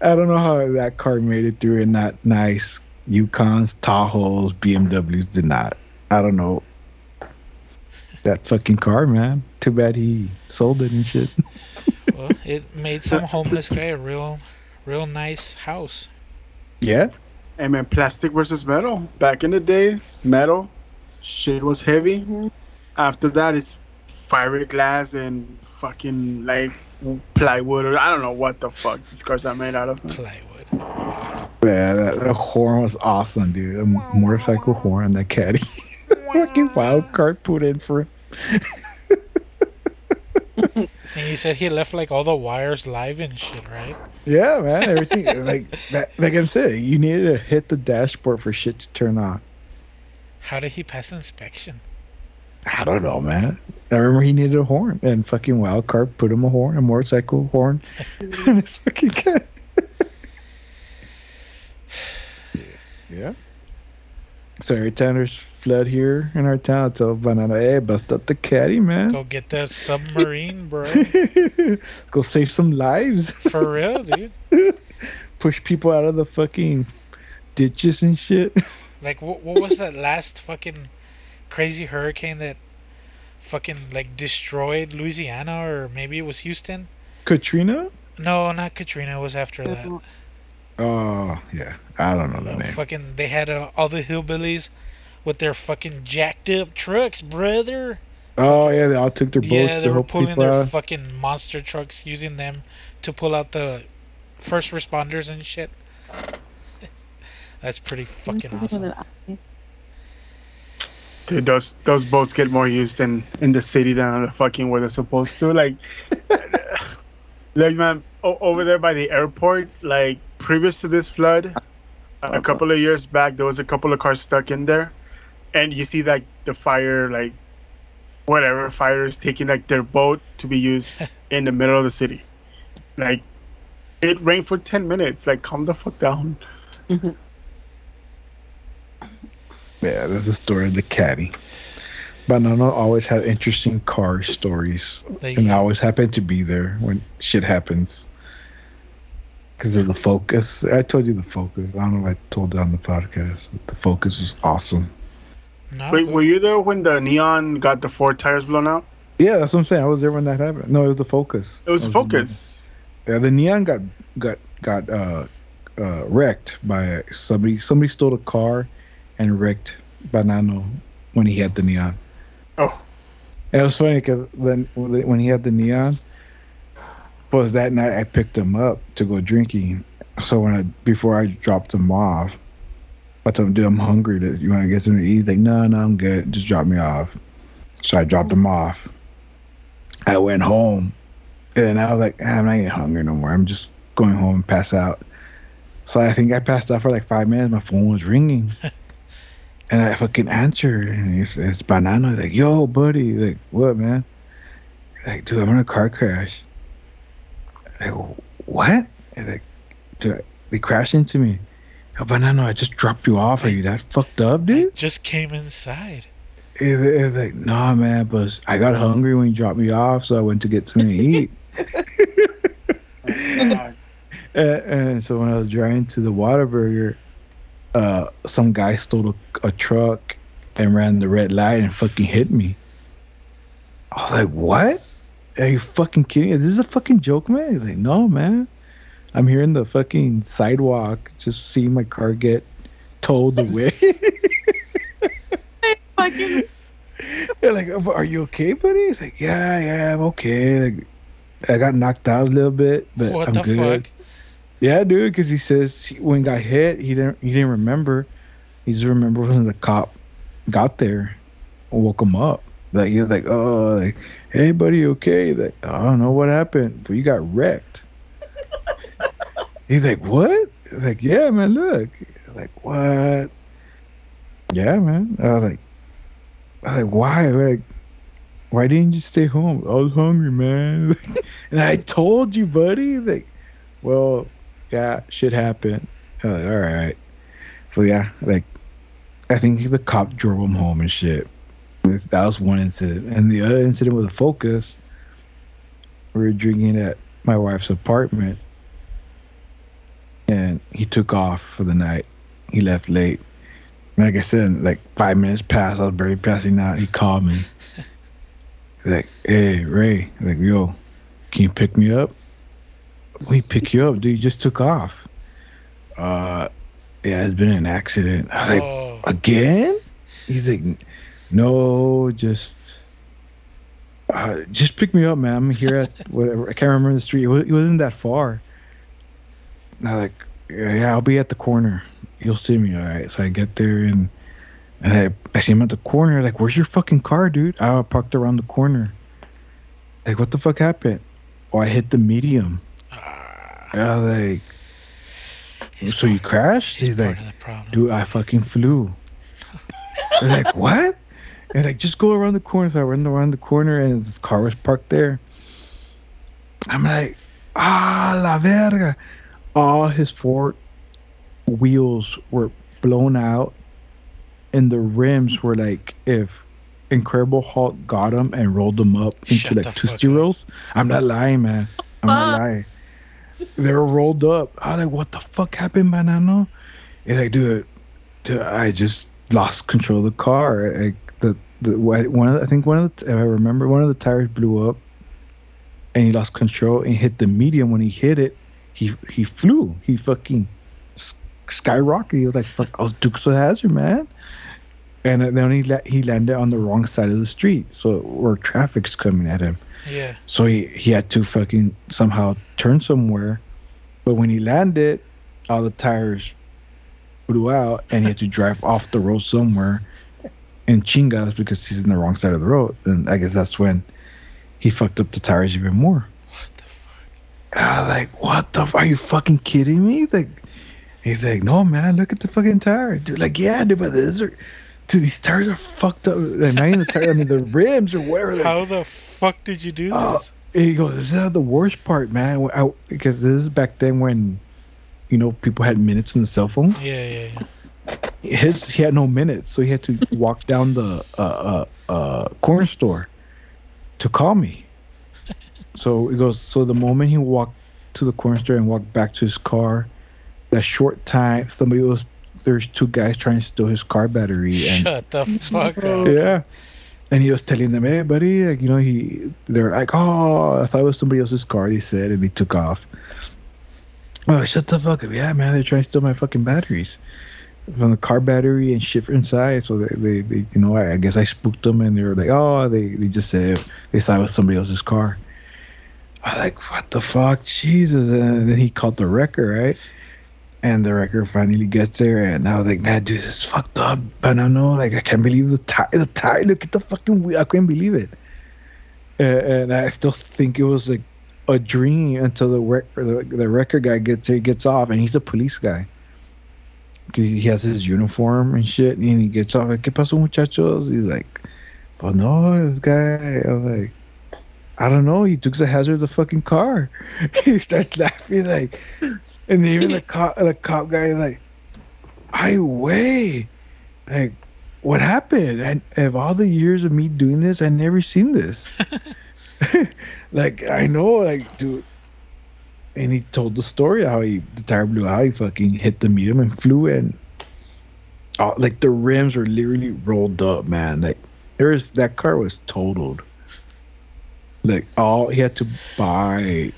[SPEAKER 4] I don't know how that car made it through and not nice Yukons, Tahoes, BMWs did not. I don't know. That fucking car, man. Too bad he sold it and shit.
[SPEAKER 2] Well, it made some homeless guy a real, real nice house.
[SPEAKER 4] Yeah.
[SPEAKER 3] And man, plastic versus metal. Back in the day, metal shit was heavy. After that, it's fiberglass and fucking like plywood or I don't know what the fuck these cars are made out of.
[SPEAKER 2] Plywood.
[SPEAKER 4] Yeah, that, that horn was awesome, dude. A motorcycle horn, that caddy. Fucking wild card put in for him.
[SPEAKER 2] And you said he left like all the wires live and shit, right?
[SPEAKER 4] Yeah, man. Everything like that, like I'm saying, you needed to hit the dashboard for shit to turn on.
[SPEAKER 2] How did he pass inspection?
[SPEAKER 4] I don't know, man. I remember he needed a horn, and fucking wild card put him a horn, a motorcycle horn, and it's fucking cat. yeah. So every time there's flood here in our town, I tell Banana, eh, hey, bust up the caddy, man.
[SPEAKER 2] Go get that submarine, bro.
[SPEAKER 4] Go save some lives.
[SPEAKER 2] For real, dude.
[SPEAKER 4] Push people out of the fucking ditches and shit.
[SPEAKER 2] Like, what, what was that last fucking crazy hurricane that fucking like destroyed Louisiana or maybe it was Houston?
[SPEAKER 4] Katrina?
[SPEAKER 2] No, not Katrina. It was after that.
[SPEAKER 4] Oh, yeah. I don't know the
[SPEAKER 2] Uh,
[SPEAKER 4] name.
[SPEAKER 2] fucking, they had uh, all the hillbillies with their fucking jacked up trucks, brother.
[SPEAKER 4] Oh, yeah, they all took their boats
[SPEAKER 2] Yeah, they were pulling their
[SPEAKER 4] out.
[SPEAKER 2] fucking monster trucks, using them to pull out the first responders and shit. That's pretty fucking awesome.
[SPEAKER 3] Dude, those those boats get more used in in the city than on the fucking where they're supposed to. Like, like man, o- over there by the airport, like previous to this flood, a couple of years back, there was a couple of cars stuck in there, and you see like the fire, like whatever fire is taking like their boat to be used in the middle of the city. Like, it rained for ten minutes. Like, calm the fuck down. Mm-hmm.
[SPEAKER 4] Yeah, that's the story of the caddy. But Banana always had interesting car stories,
[SPEAKER 2] They-
[SPEAKER 4] and I always happen to be there when shit happens. Because of the focus. I told you the focus. I don't know if I told that on the podcast. But the focus is awesome.
[SPEAKER 2] No,
[SPEAKER 3] Wait,
[SPEAKER 2] go-
[SPEAKER 3] were you there when the neon got the four tires blown out?
[SPEAKER 4] Yeah, that's what I'm saying. I was there when that happened. No, it was the focus.
[SPEAKER 3] It was
[SPEAKER 4] I
[SPEAKER 3] Focus.
[SPEAKER 4] Yeah, the neon got got got uh uh, wrecked by somebody. Somebody stole a car and wrecked Banano when he had the neon.
[SPEAKER 3] Oh.
[SPEAKER 4] It was funny because then when he had the neon, was that night I picked him up to go drinking. So when I before I dropped him off, I told him, "Dude, I'm hungry. That you want to get something to eat?" He's like, "No, no, I'm good. Just drop me off." So I dropped him off. I went home, and I was like, "Ah, "I'm not getting hungry no more. I'm just going home and pass out." So I think I passed out for like five minutes. My phone was ringing. And I fucking answer, and it's, it's Banana. He's like, yo, buddy. Like, what, man? Like, dude, I'm in a car crash. Like, what? And like, they crashed into me. Oh, Banana, I just dropped you off. Are you that fucked up,
[SPEAKER 2] I
[SPEAKER 4] dude?
[SPEAKER 2] just came inside.
[SPEAKER 4] He's he's like, nah, man, but I got hungry when you dropped me off, so I went to get something to eat. And, and so when I was driving to the Whataburger, uh, some guy stole a, a truck and ran the red light and fucking hit me. I was like, "What? Are you fucking kidding? Me? Is this a fucking joke, man?" He's like, "No, man. I'm here in the fucking sidewalk, just seeing my car get towed away."
[SPEAKER 5] Fucking
[SPEAKER 4] They're like, "Oh, "Are you okay, buddy?" He's like, "Yeah, yeah, I'm okay. Like, I got knocked out a little bit, but
[SPEAKER 2] what
[SPEAKER 4] I'm
[SPEAKER 2] the
[SPEAKER 4] good."
[SPEAKER 2] fuck?
[SPEAKER 4] Yeah, dude, because he says when he got hit, he didn't he didn't remember. He just remembered when the cop got there, woke him up. Like he was like, "Oh, like, hey, buddy, okay?" Like, I don't know what happened, but you got wrecked. He's like, "What?" Like, yeah, man, look. Like, what? Yeah, man. I was like, I was like, why? Like, why didn't you stay home? I was hungry, man. and I told you, buddy. Like, well, yeah, shit happened. Like, all right. So yeah, like, I think the cop drove him home and shit. That was one incident, and the other incident was a focus. We were drinking at my wife's apartment, and he took off for the night. He left late. Like I said, like five minutes passed. I was barely passing out. He called me. Like, hey, Ray. Like, yo, can you pick me up? We pick you up, dude. You just took off. Uh, yeah, it's been an accident. I was like,
[SPEAKER 2] oh,
[SPEAKER 4] again? He's like, no, just, uh, just pick me up, man. I'm here at whatever. I can't remember the street. It, wasn't that far. Was like, yeah, yeah, I'll be at the corner. You'll see me, all right? So I get there and and I, I see him at the corner. Like, where's your fucking car, dude? I parked around the corner. Like, what the fuck happened? Oh, I hit the medium.
[SPEAKER 2] ah,
[SPEAKER 4] I like,
[SPEAKER 2] he's
[SPEAKER 4] so you crashed?
[SPEAKER 2] He's
[SPEAKER 4] He's like,
[SPEAKER 2] of the problem.
[SPEAKER 4] dude, I fucking flew. I was like, what? And like, just go around the corner. So I went around the corner and this car was parked there. I'm like, ah, la verga. All his four wheels were blown out, and the rims were like, if Incredible Hulk got them and rolled them up into
[SPEAKER 2] Shut
[SPEAKER 4] like
[SPEAKER 2] fuck
[SPEAKER 4] Tootsie
[SPEAKER 2] up.
[SPEAKER 4] Rolls. I'm not lying, man. I'm not lying. They were rolled up. I was like, what the fuck happened, Banano? He's like, dude, dude, I just lost control of the car. Like the one of the, I think one of the if I remember one of the tires blew up, and he lost control and hit the medium. When he hit it, he he flew. He fucking skyrocketed. He was like, fuck, I was Dukes of Hazzard, man. And then he la- he landed on the wrong side of the street, so where traffic's coming at him.
[SPEAKER 2] Yeah.
[SPEAKER 4] So he, he had to fucking somehow turn somewhere. But when he landed, all the tires blew out and he had to drive off the road somewhere in Chingas because he's in the wrong side of the road. And I guess that's when he fucked up the tires even more.
[SPEAKER 2] What the fuck?
[SPEAKER 4] I was like, what the f- are you fucking kidding me? Like he's like, no man, look at the fucking tires. Dude, like, yeah, dude, but these are dude, these tires are fucked up. Like not even the tires, I mean the rims or whatever. Like,
[SPEAKER 2] How the fuck did you do
[SPEAKER 4] Oh,
[SPEAKER 2] this?
[SPEAKER 4] he goes, "This is the worst part, man." I, because this is back then when, you know, people had minutes in the cell phone.
[SPEAKER 2] Yeah, yeah, yeah.
[SPEAKER 4] His he had no minutes, so he had to walk down the uh, uh, uh, corner store to call me. So it goes. So the moment he walked to the corner store and walked back to his car, that short time, somebody was there's two guys trying to steal his car battery and
[SPEAKER 2] Shut the fuck up.
[SPEAKER 4] yeah. And he was telling them, "Hey, buddy, like you know, he they're like, oh, I thought it was somebody else's car." They said, and they took off. Oh, shut the fuck up. Yeah, man, they're trying to steal my fucking batteries from the car battery and shit inside. So they, they, they you know, I, I guess I spooked them and they were like, oh, they, they just said they saw it was somebody else's car. I like, what the fuck? Jesus. And then he called the wrecker, right? And the wrecker finally gets there and I was like, man, dude, this is fucked up. I know, like, I can't believe the tire. The tire, look at the fucking wheel. I couldn't believe it. And I still think it was like a dream until the rec- the, the record guy gets here, gets off, and he's a police guy. He has his uniform and shit, and he gets off. Like, ¿Qué pasó, muchachos? He's like, "But no, this guy." I'm like, "I don't know." He took the hazard of the fucking car. he starts laughing like, and even the cop, the cop guy is like, "I way, like, what happened?" And of all the years of me doing this, I never seen this. like I know, like dude. And he told the story how he the tire blew out. He fucking hit the medium and flew in. Oh, like the rims were literally rolled up, man. Like there is that car was totaled. Like all he had to buy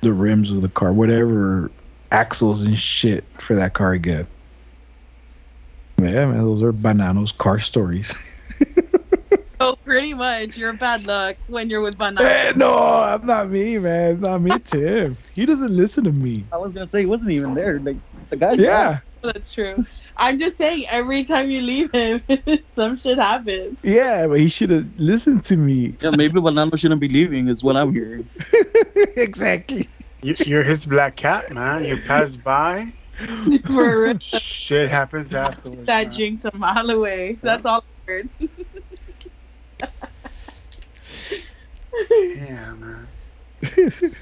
[SPEAKER 4] the rims of the car, whatever axles and shit for that car again. Yeah, man, those are bananas car stories.
[SPEAKER 5] Pretty much. You're bad luck when you're with
[SPEAKER 4] Eh,
[SPEAKER 5] Banana.
[SPEAKER 4] no, I'm not me, man. It's not me, Tim. He doesn't listen to me.
[SPEAKER 6] I was gonna say he wasn't even there. Like the guy.
[SPEAKER 4] Yeah,
[SPEAKER 5] That's true. I'm just saying, every time you leave him, some shit happens.
[SPEAKER 4] yeah, but he should have listened to me.
[SPEAKER 6] Yeah, maybe Banano shouldn't be leaving. Is what I'm hearing.
[SPEAKER 4] exactly.
[SPEAKER 3] You, you're his black cat, man. You pass by,
[SPEAKER 5] For real.
[SPEAKER 3] shit happens afterwards.
[SPEAKER 5] that
[SPEAKER 3] man.
[SPEAKER 5] jinx a mile away. That's all I heard.
[SPEAKER 3] Yeah, man.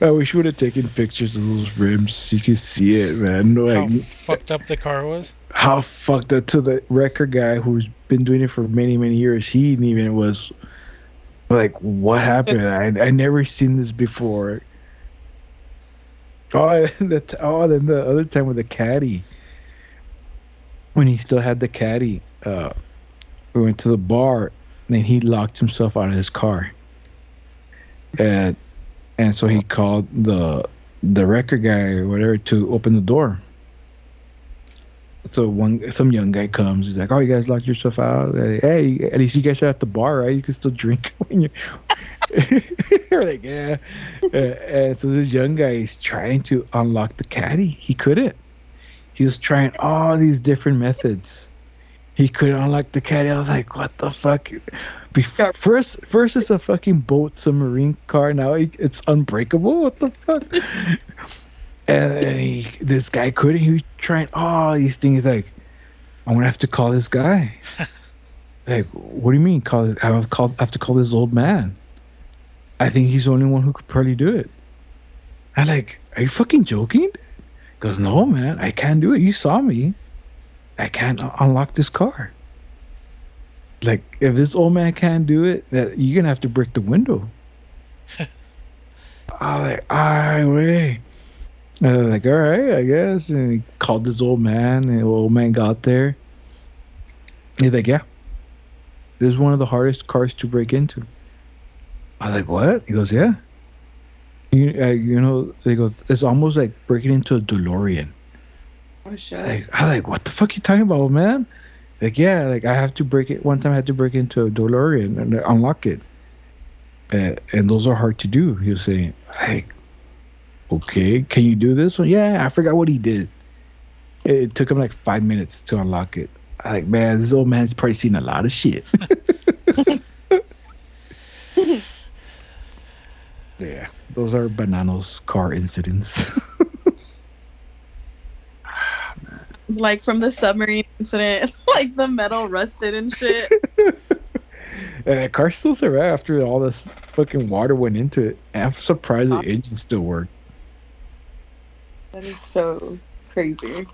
[SPEAKER 4] I wish we would have taken pictures of those rims so you could see it, man.
[SPEAKER 2] How
[SPEAKER 4] Like
[SPEAKER 2] fucked up the car was.
[SPEAKER 4] how fucked up to the record guy who's been doing it for many, many years. He didn't even was like, what happened? I I never seen this before. Oh, and the, oh, then the other time with the caddy, when he still had the caddy, uh, we went to the bar, and he locked himself out of his car, and and so he called the the record guy or whatever to open the door. So one some young guy comes. He's like, "Oh, you guys locked yourself out. Hey, at least you guys are at the bar, right? You can still drink when you're." We're like, yeah. And so this young guy is trying to unlock the caddy. He couldn't. He was trying all these different methods. He couldn't unlock the caddy. I was like, what the fuck? Bef- first, first is a fucking boat submarine car. Now it- it's unbreakable. What the fuck? And, and he, this guy couldn't. He was trying all these things. Like, I'm gonna have to call this guy. like, what do you mean? Call? I have called. I have to call this old man. I think he's the only one who could probably do it. I'm like, are you fucking joking? He goes, no, man, I can't do it. You saw me. I can't unlock this car. Like, if this old man can't do it, that you're gonna have to break the window. I'm like, all right, wait. I was like, all right, I guess. And he called this old man, and the old man got there. He's like, yeah, this is one of the hardest cars to break into. I was like, what? He goes, yeah. You, uh, you know, he goes, it's almost like breaking into a DeLorean.
[SPEAKER 5] Oh shit.
[SPEAKER 4] Like, I was like, what the fuck you talking about, old man? Like, yeah, like I have to break it. One time I had to break into a DeLorean and unlock it. Uh, and those are hard to do. He was saying, like, okay, can you do this one? Yeah, I forgot what he did. It, it took him like five minutes to unlock it. I like, man, this old man's probably seen a lot of shit. yeah, those are bananas car incidents.
[SPEAKER 5] It's like from the submarine incident, like the metal rusted and shit.
[SPEAKER 4] Uh, car still survived after all this fucking water went into it. And I'm surprised the engine still worked.
[SPEAKER 5] That is so crazy.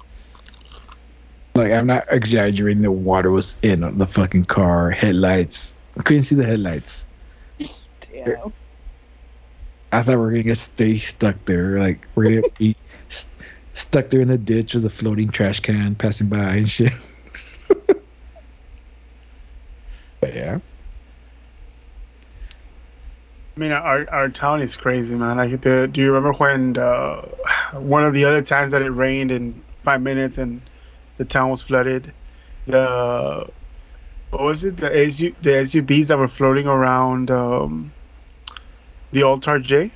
[SPEAKER 4] Like I'm not exaggerating. The water was in the fucking car. Headlights. I couldn't see the headlights.
[SPEAKER 5] Damn.
[SPEAKER 4] I thought we are gonna get stay stuck there. Like we're gonna be stuck there in the ditch with a floating trash can passing by and shit. but yeah.
[SPEAKER 3] I mean, our our town is crazy, man. Like, the, do you remember when the one of the other times that it rained in five minutes and the town was flooded. The what was it? The SU, the SUVs that were floating around um, the Altar J.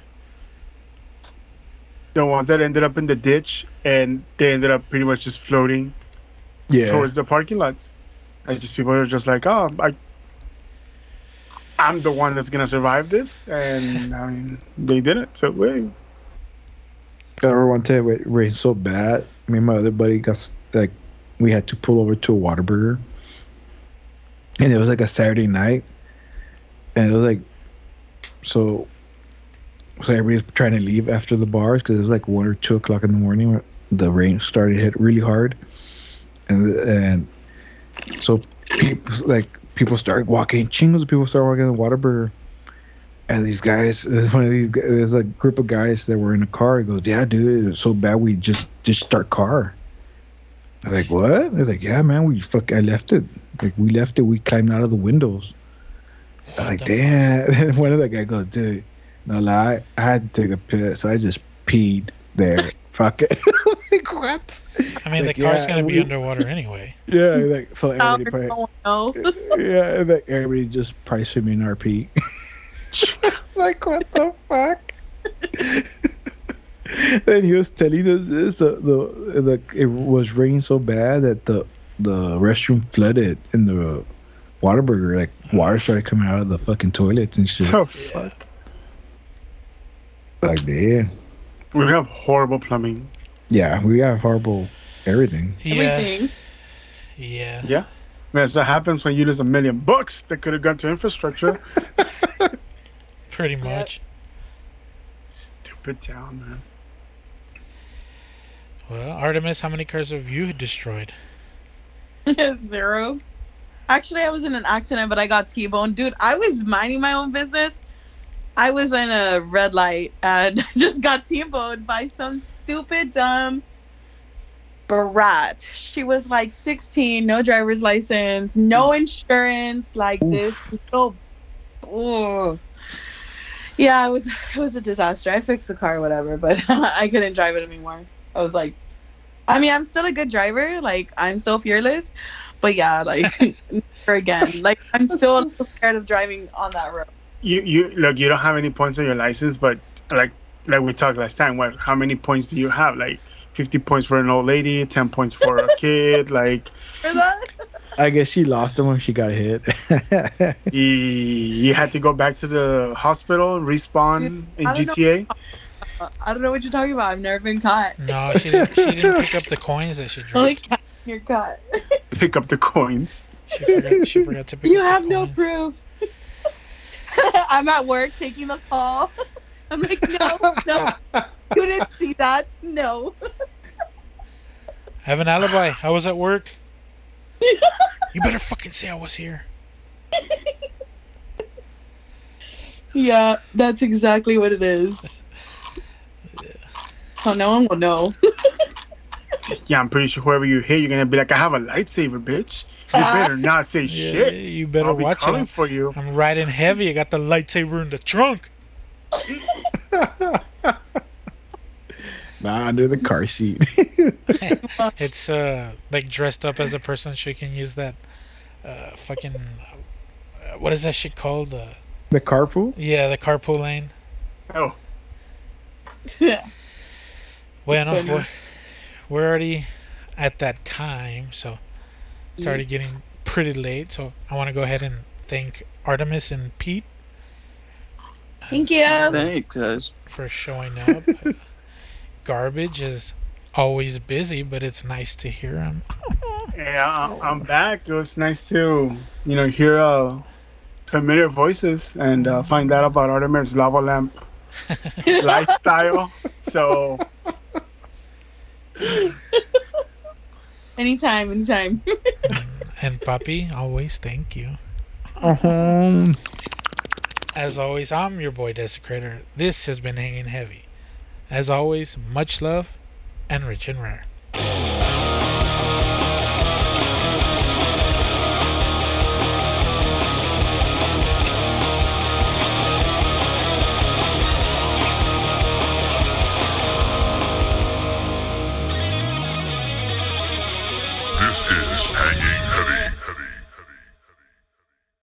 [SPEAKER 3] The ones that ended up in the ditch and they ended up pretty much just floating
[SPEAKER 4] Yeah.
[SPEAKER 3] towards the parking lots. And just people are just like, oh, I, I'm the one that's gonna survive this, and I mean, they did it. So wait,
[SPEAKER 4] I remember one time it rained so bad. Me and my other buddy got like, we had to pull over to a Whataburger, and it was like a Saturday night, and it was like, so, so everybody's trying to leave after the bars because it was like one or two o'clock in the morning. When the rain started to hit really hard, and and so people like people started walking. Chingos people started walking in the Whataburger. And these guys, one of these, there's a group of guys that were in a car. He goes, "Yeah, dude, it's so bad. We just just our car." I'm like, "What?" They're like, "Yeah, man, we fuck. I left it. Like we left it. We climbed out of the windows." I'm like, damn. And one of the guy goes, "Dude, no lie. I had to take a piss. So I just peed there. Fuck it." I'm like what?
[SPEAKER 2] I mean,
[SPEAKER 4] Like,
[SPEAKER 2] the car's
[SPEAKER 4] yeah,
[SPEAKER 2] gonna be
[SPEAKER 4] we-
[SPEAKER 2] underwater anyway.
[SPEAKER 4] Yeah, like so everybody.
[SPEAKER 5] everyone
[SPEAKER 4] Probably, yeah, and like everybody just price him in RP. like what the fuck? and he was telling us this. Uh, the the it was raining so bad that the the restroom flooded in the Whataburger. Like water started coming out of the fucking toilets and shit.
[SPEAKER 3] oh fuck,
[SPEAKER 4] Like damn.
[SPEAKER 3] we have horrible plumbing.
[SPEAKER 4] Yeah, we have horrible everything.
[SPEAKER 2] Yeah,
[SPEAKER 5] Everything.
[SPEAKER 2] yeah.
[SPEAKER 3] Yeah, man, that's what happens when you lose a million bucks that could have gone to infrastructure.
[SPEAKER 2] Pretty much.
[SPEAKER 3] Stupid town, man.
[SPEAKER 2] Well, Artemis, how many cars have you destroyed?
[SPEAKER 5] Zero. Actually, I was in an accident, but I got T-boned. Dude, I was minding my own business. I was in a red light and just got T-boned by some stupid, dumb brat. She was like 16, no driver's license, no mm. insurance, like this So, Oh. Yeah, it was it was a disaster. I fixed the car, whatever, but I couldn't drive it anymore. I was like, I mean, I'm still a good driver. Like, I'm still fearless. But yeah, like, never again. Like, I'm still a little scared of driving on that road.
[SPEAKER 3] You you look, you don't have any points on your license, but like like we talked last time, what? How many points do you have? Like. 50 points for an old lady, 10 points for a kid. Like,
[SPEAKER 5] For that?
[SPEAKER 4] I guess she lost him when she got hit.
[SPEAKER 3] you, you had to go back to the hospital, respawn in
[SPEAKER 5] I don't know.
[SPEAKER 3] GTA.
[SPEAKER 5] Uh, I don't know what you're talking about. I've never been caught.
[SPEAKER 2] No, she didn't, she didn't pick up the coins that she dropped.
[SPEAKER 5] cat, you're caught.
[SPEAKER 3] Pick up the coins.
[SPEAKER 2] She forgot, she forgot to pick
[SPEAKER 5] You
[SPEAKER 2] up the
[SPEAKER 5] have no
[SPEAKER 2] coins.
[SPEAKER 5] proof. I'm at work taking the call. I'm like, no, no. You didn't see that. No.
[SPEAKER 2] I have an alibi. I was at work. You better fucking say I was here.
[SPEAKER 5] Yeah, that's exactly what it is. So no one will know.
[SPEAKER 3] Yeah, I'm pretty sure whoever you hit, you're gonna be like, I have a lightsaber, bitch. You better not say
[SPEAKER 2] Yeah,
[SPEAKER 3] shit.
[SPEAKER 2] you better
[SPEAKER 3] I'll be
[SPEAKER 2] watch
[SPEAKER 3] coming
[SPEAKER 2] it.
[SPEAKER 3] for you.
[SPEAKER 2] I'm riding heavy. I got the lightsaber in the trunk.
[SPEAKER 4] nah, under the car seat.
[SPEAKER 2] It's uh like dressed up as a person. She can use that uh fucking uh, what is that shit called? Uh,
[SPEAKER 4] the carpool?
[SPEAKER 2] yeah, the carpool lane.
[SPEAKER 3] Oh,
[SPEAKER 5] yeah.
[SPEAKER 2] Bueno, we're, we're already at that time, so it's already getting pretty late. So I want to go ahead and thank Artemis and Pete
[SPEAKER 5] Thank you.
[SPEAKER 6] Thanks, guys.
[SPEAKER 2] for showing up. Garbage is always busy, but it's nice to hear him.
[SPEAKER 3] yeah, I'm, I'm back. It was nice to, you know, hear uh, familiar voices and uh, find out about Artemis lava lamp lifestyle. So
[SPEAKER 5] anytime, anytime.
[SPEAKER 2] and Papi, always thank you.
[SPEAKER 4] Uh-huh.
[SPEAKER 2] As always, I'm your boy Desecrator. This has been Hanging Heavy. As always, much love and rich and rare.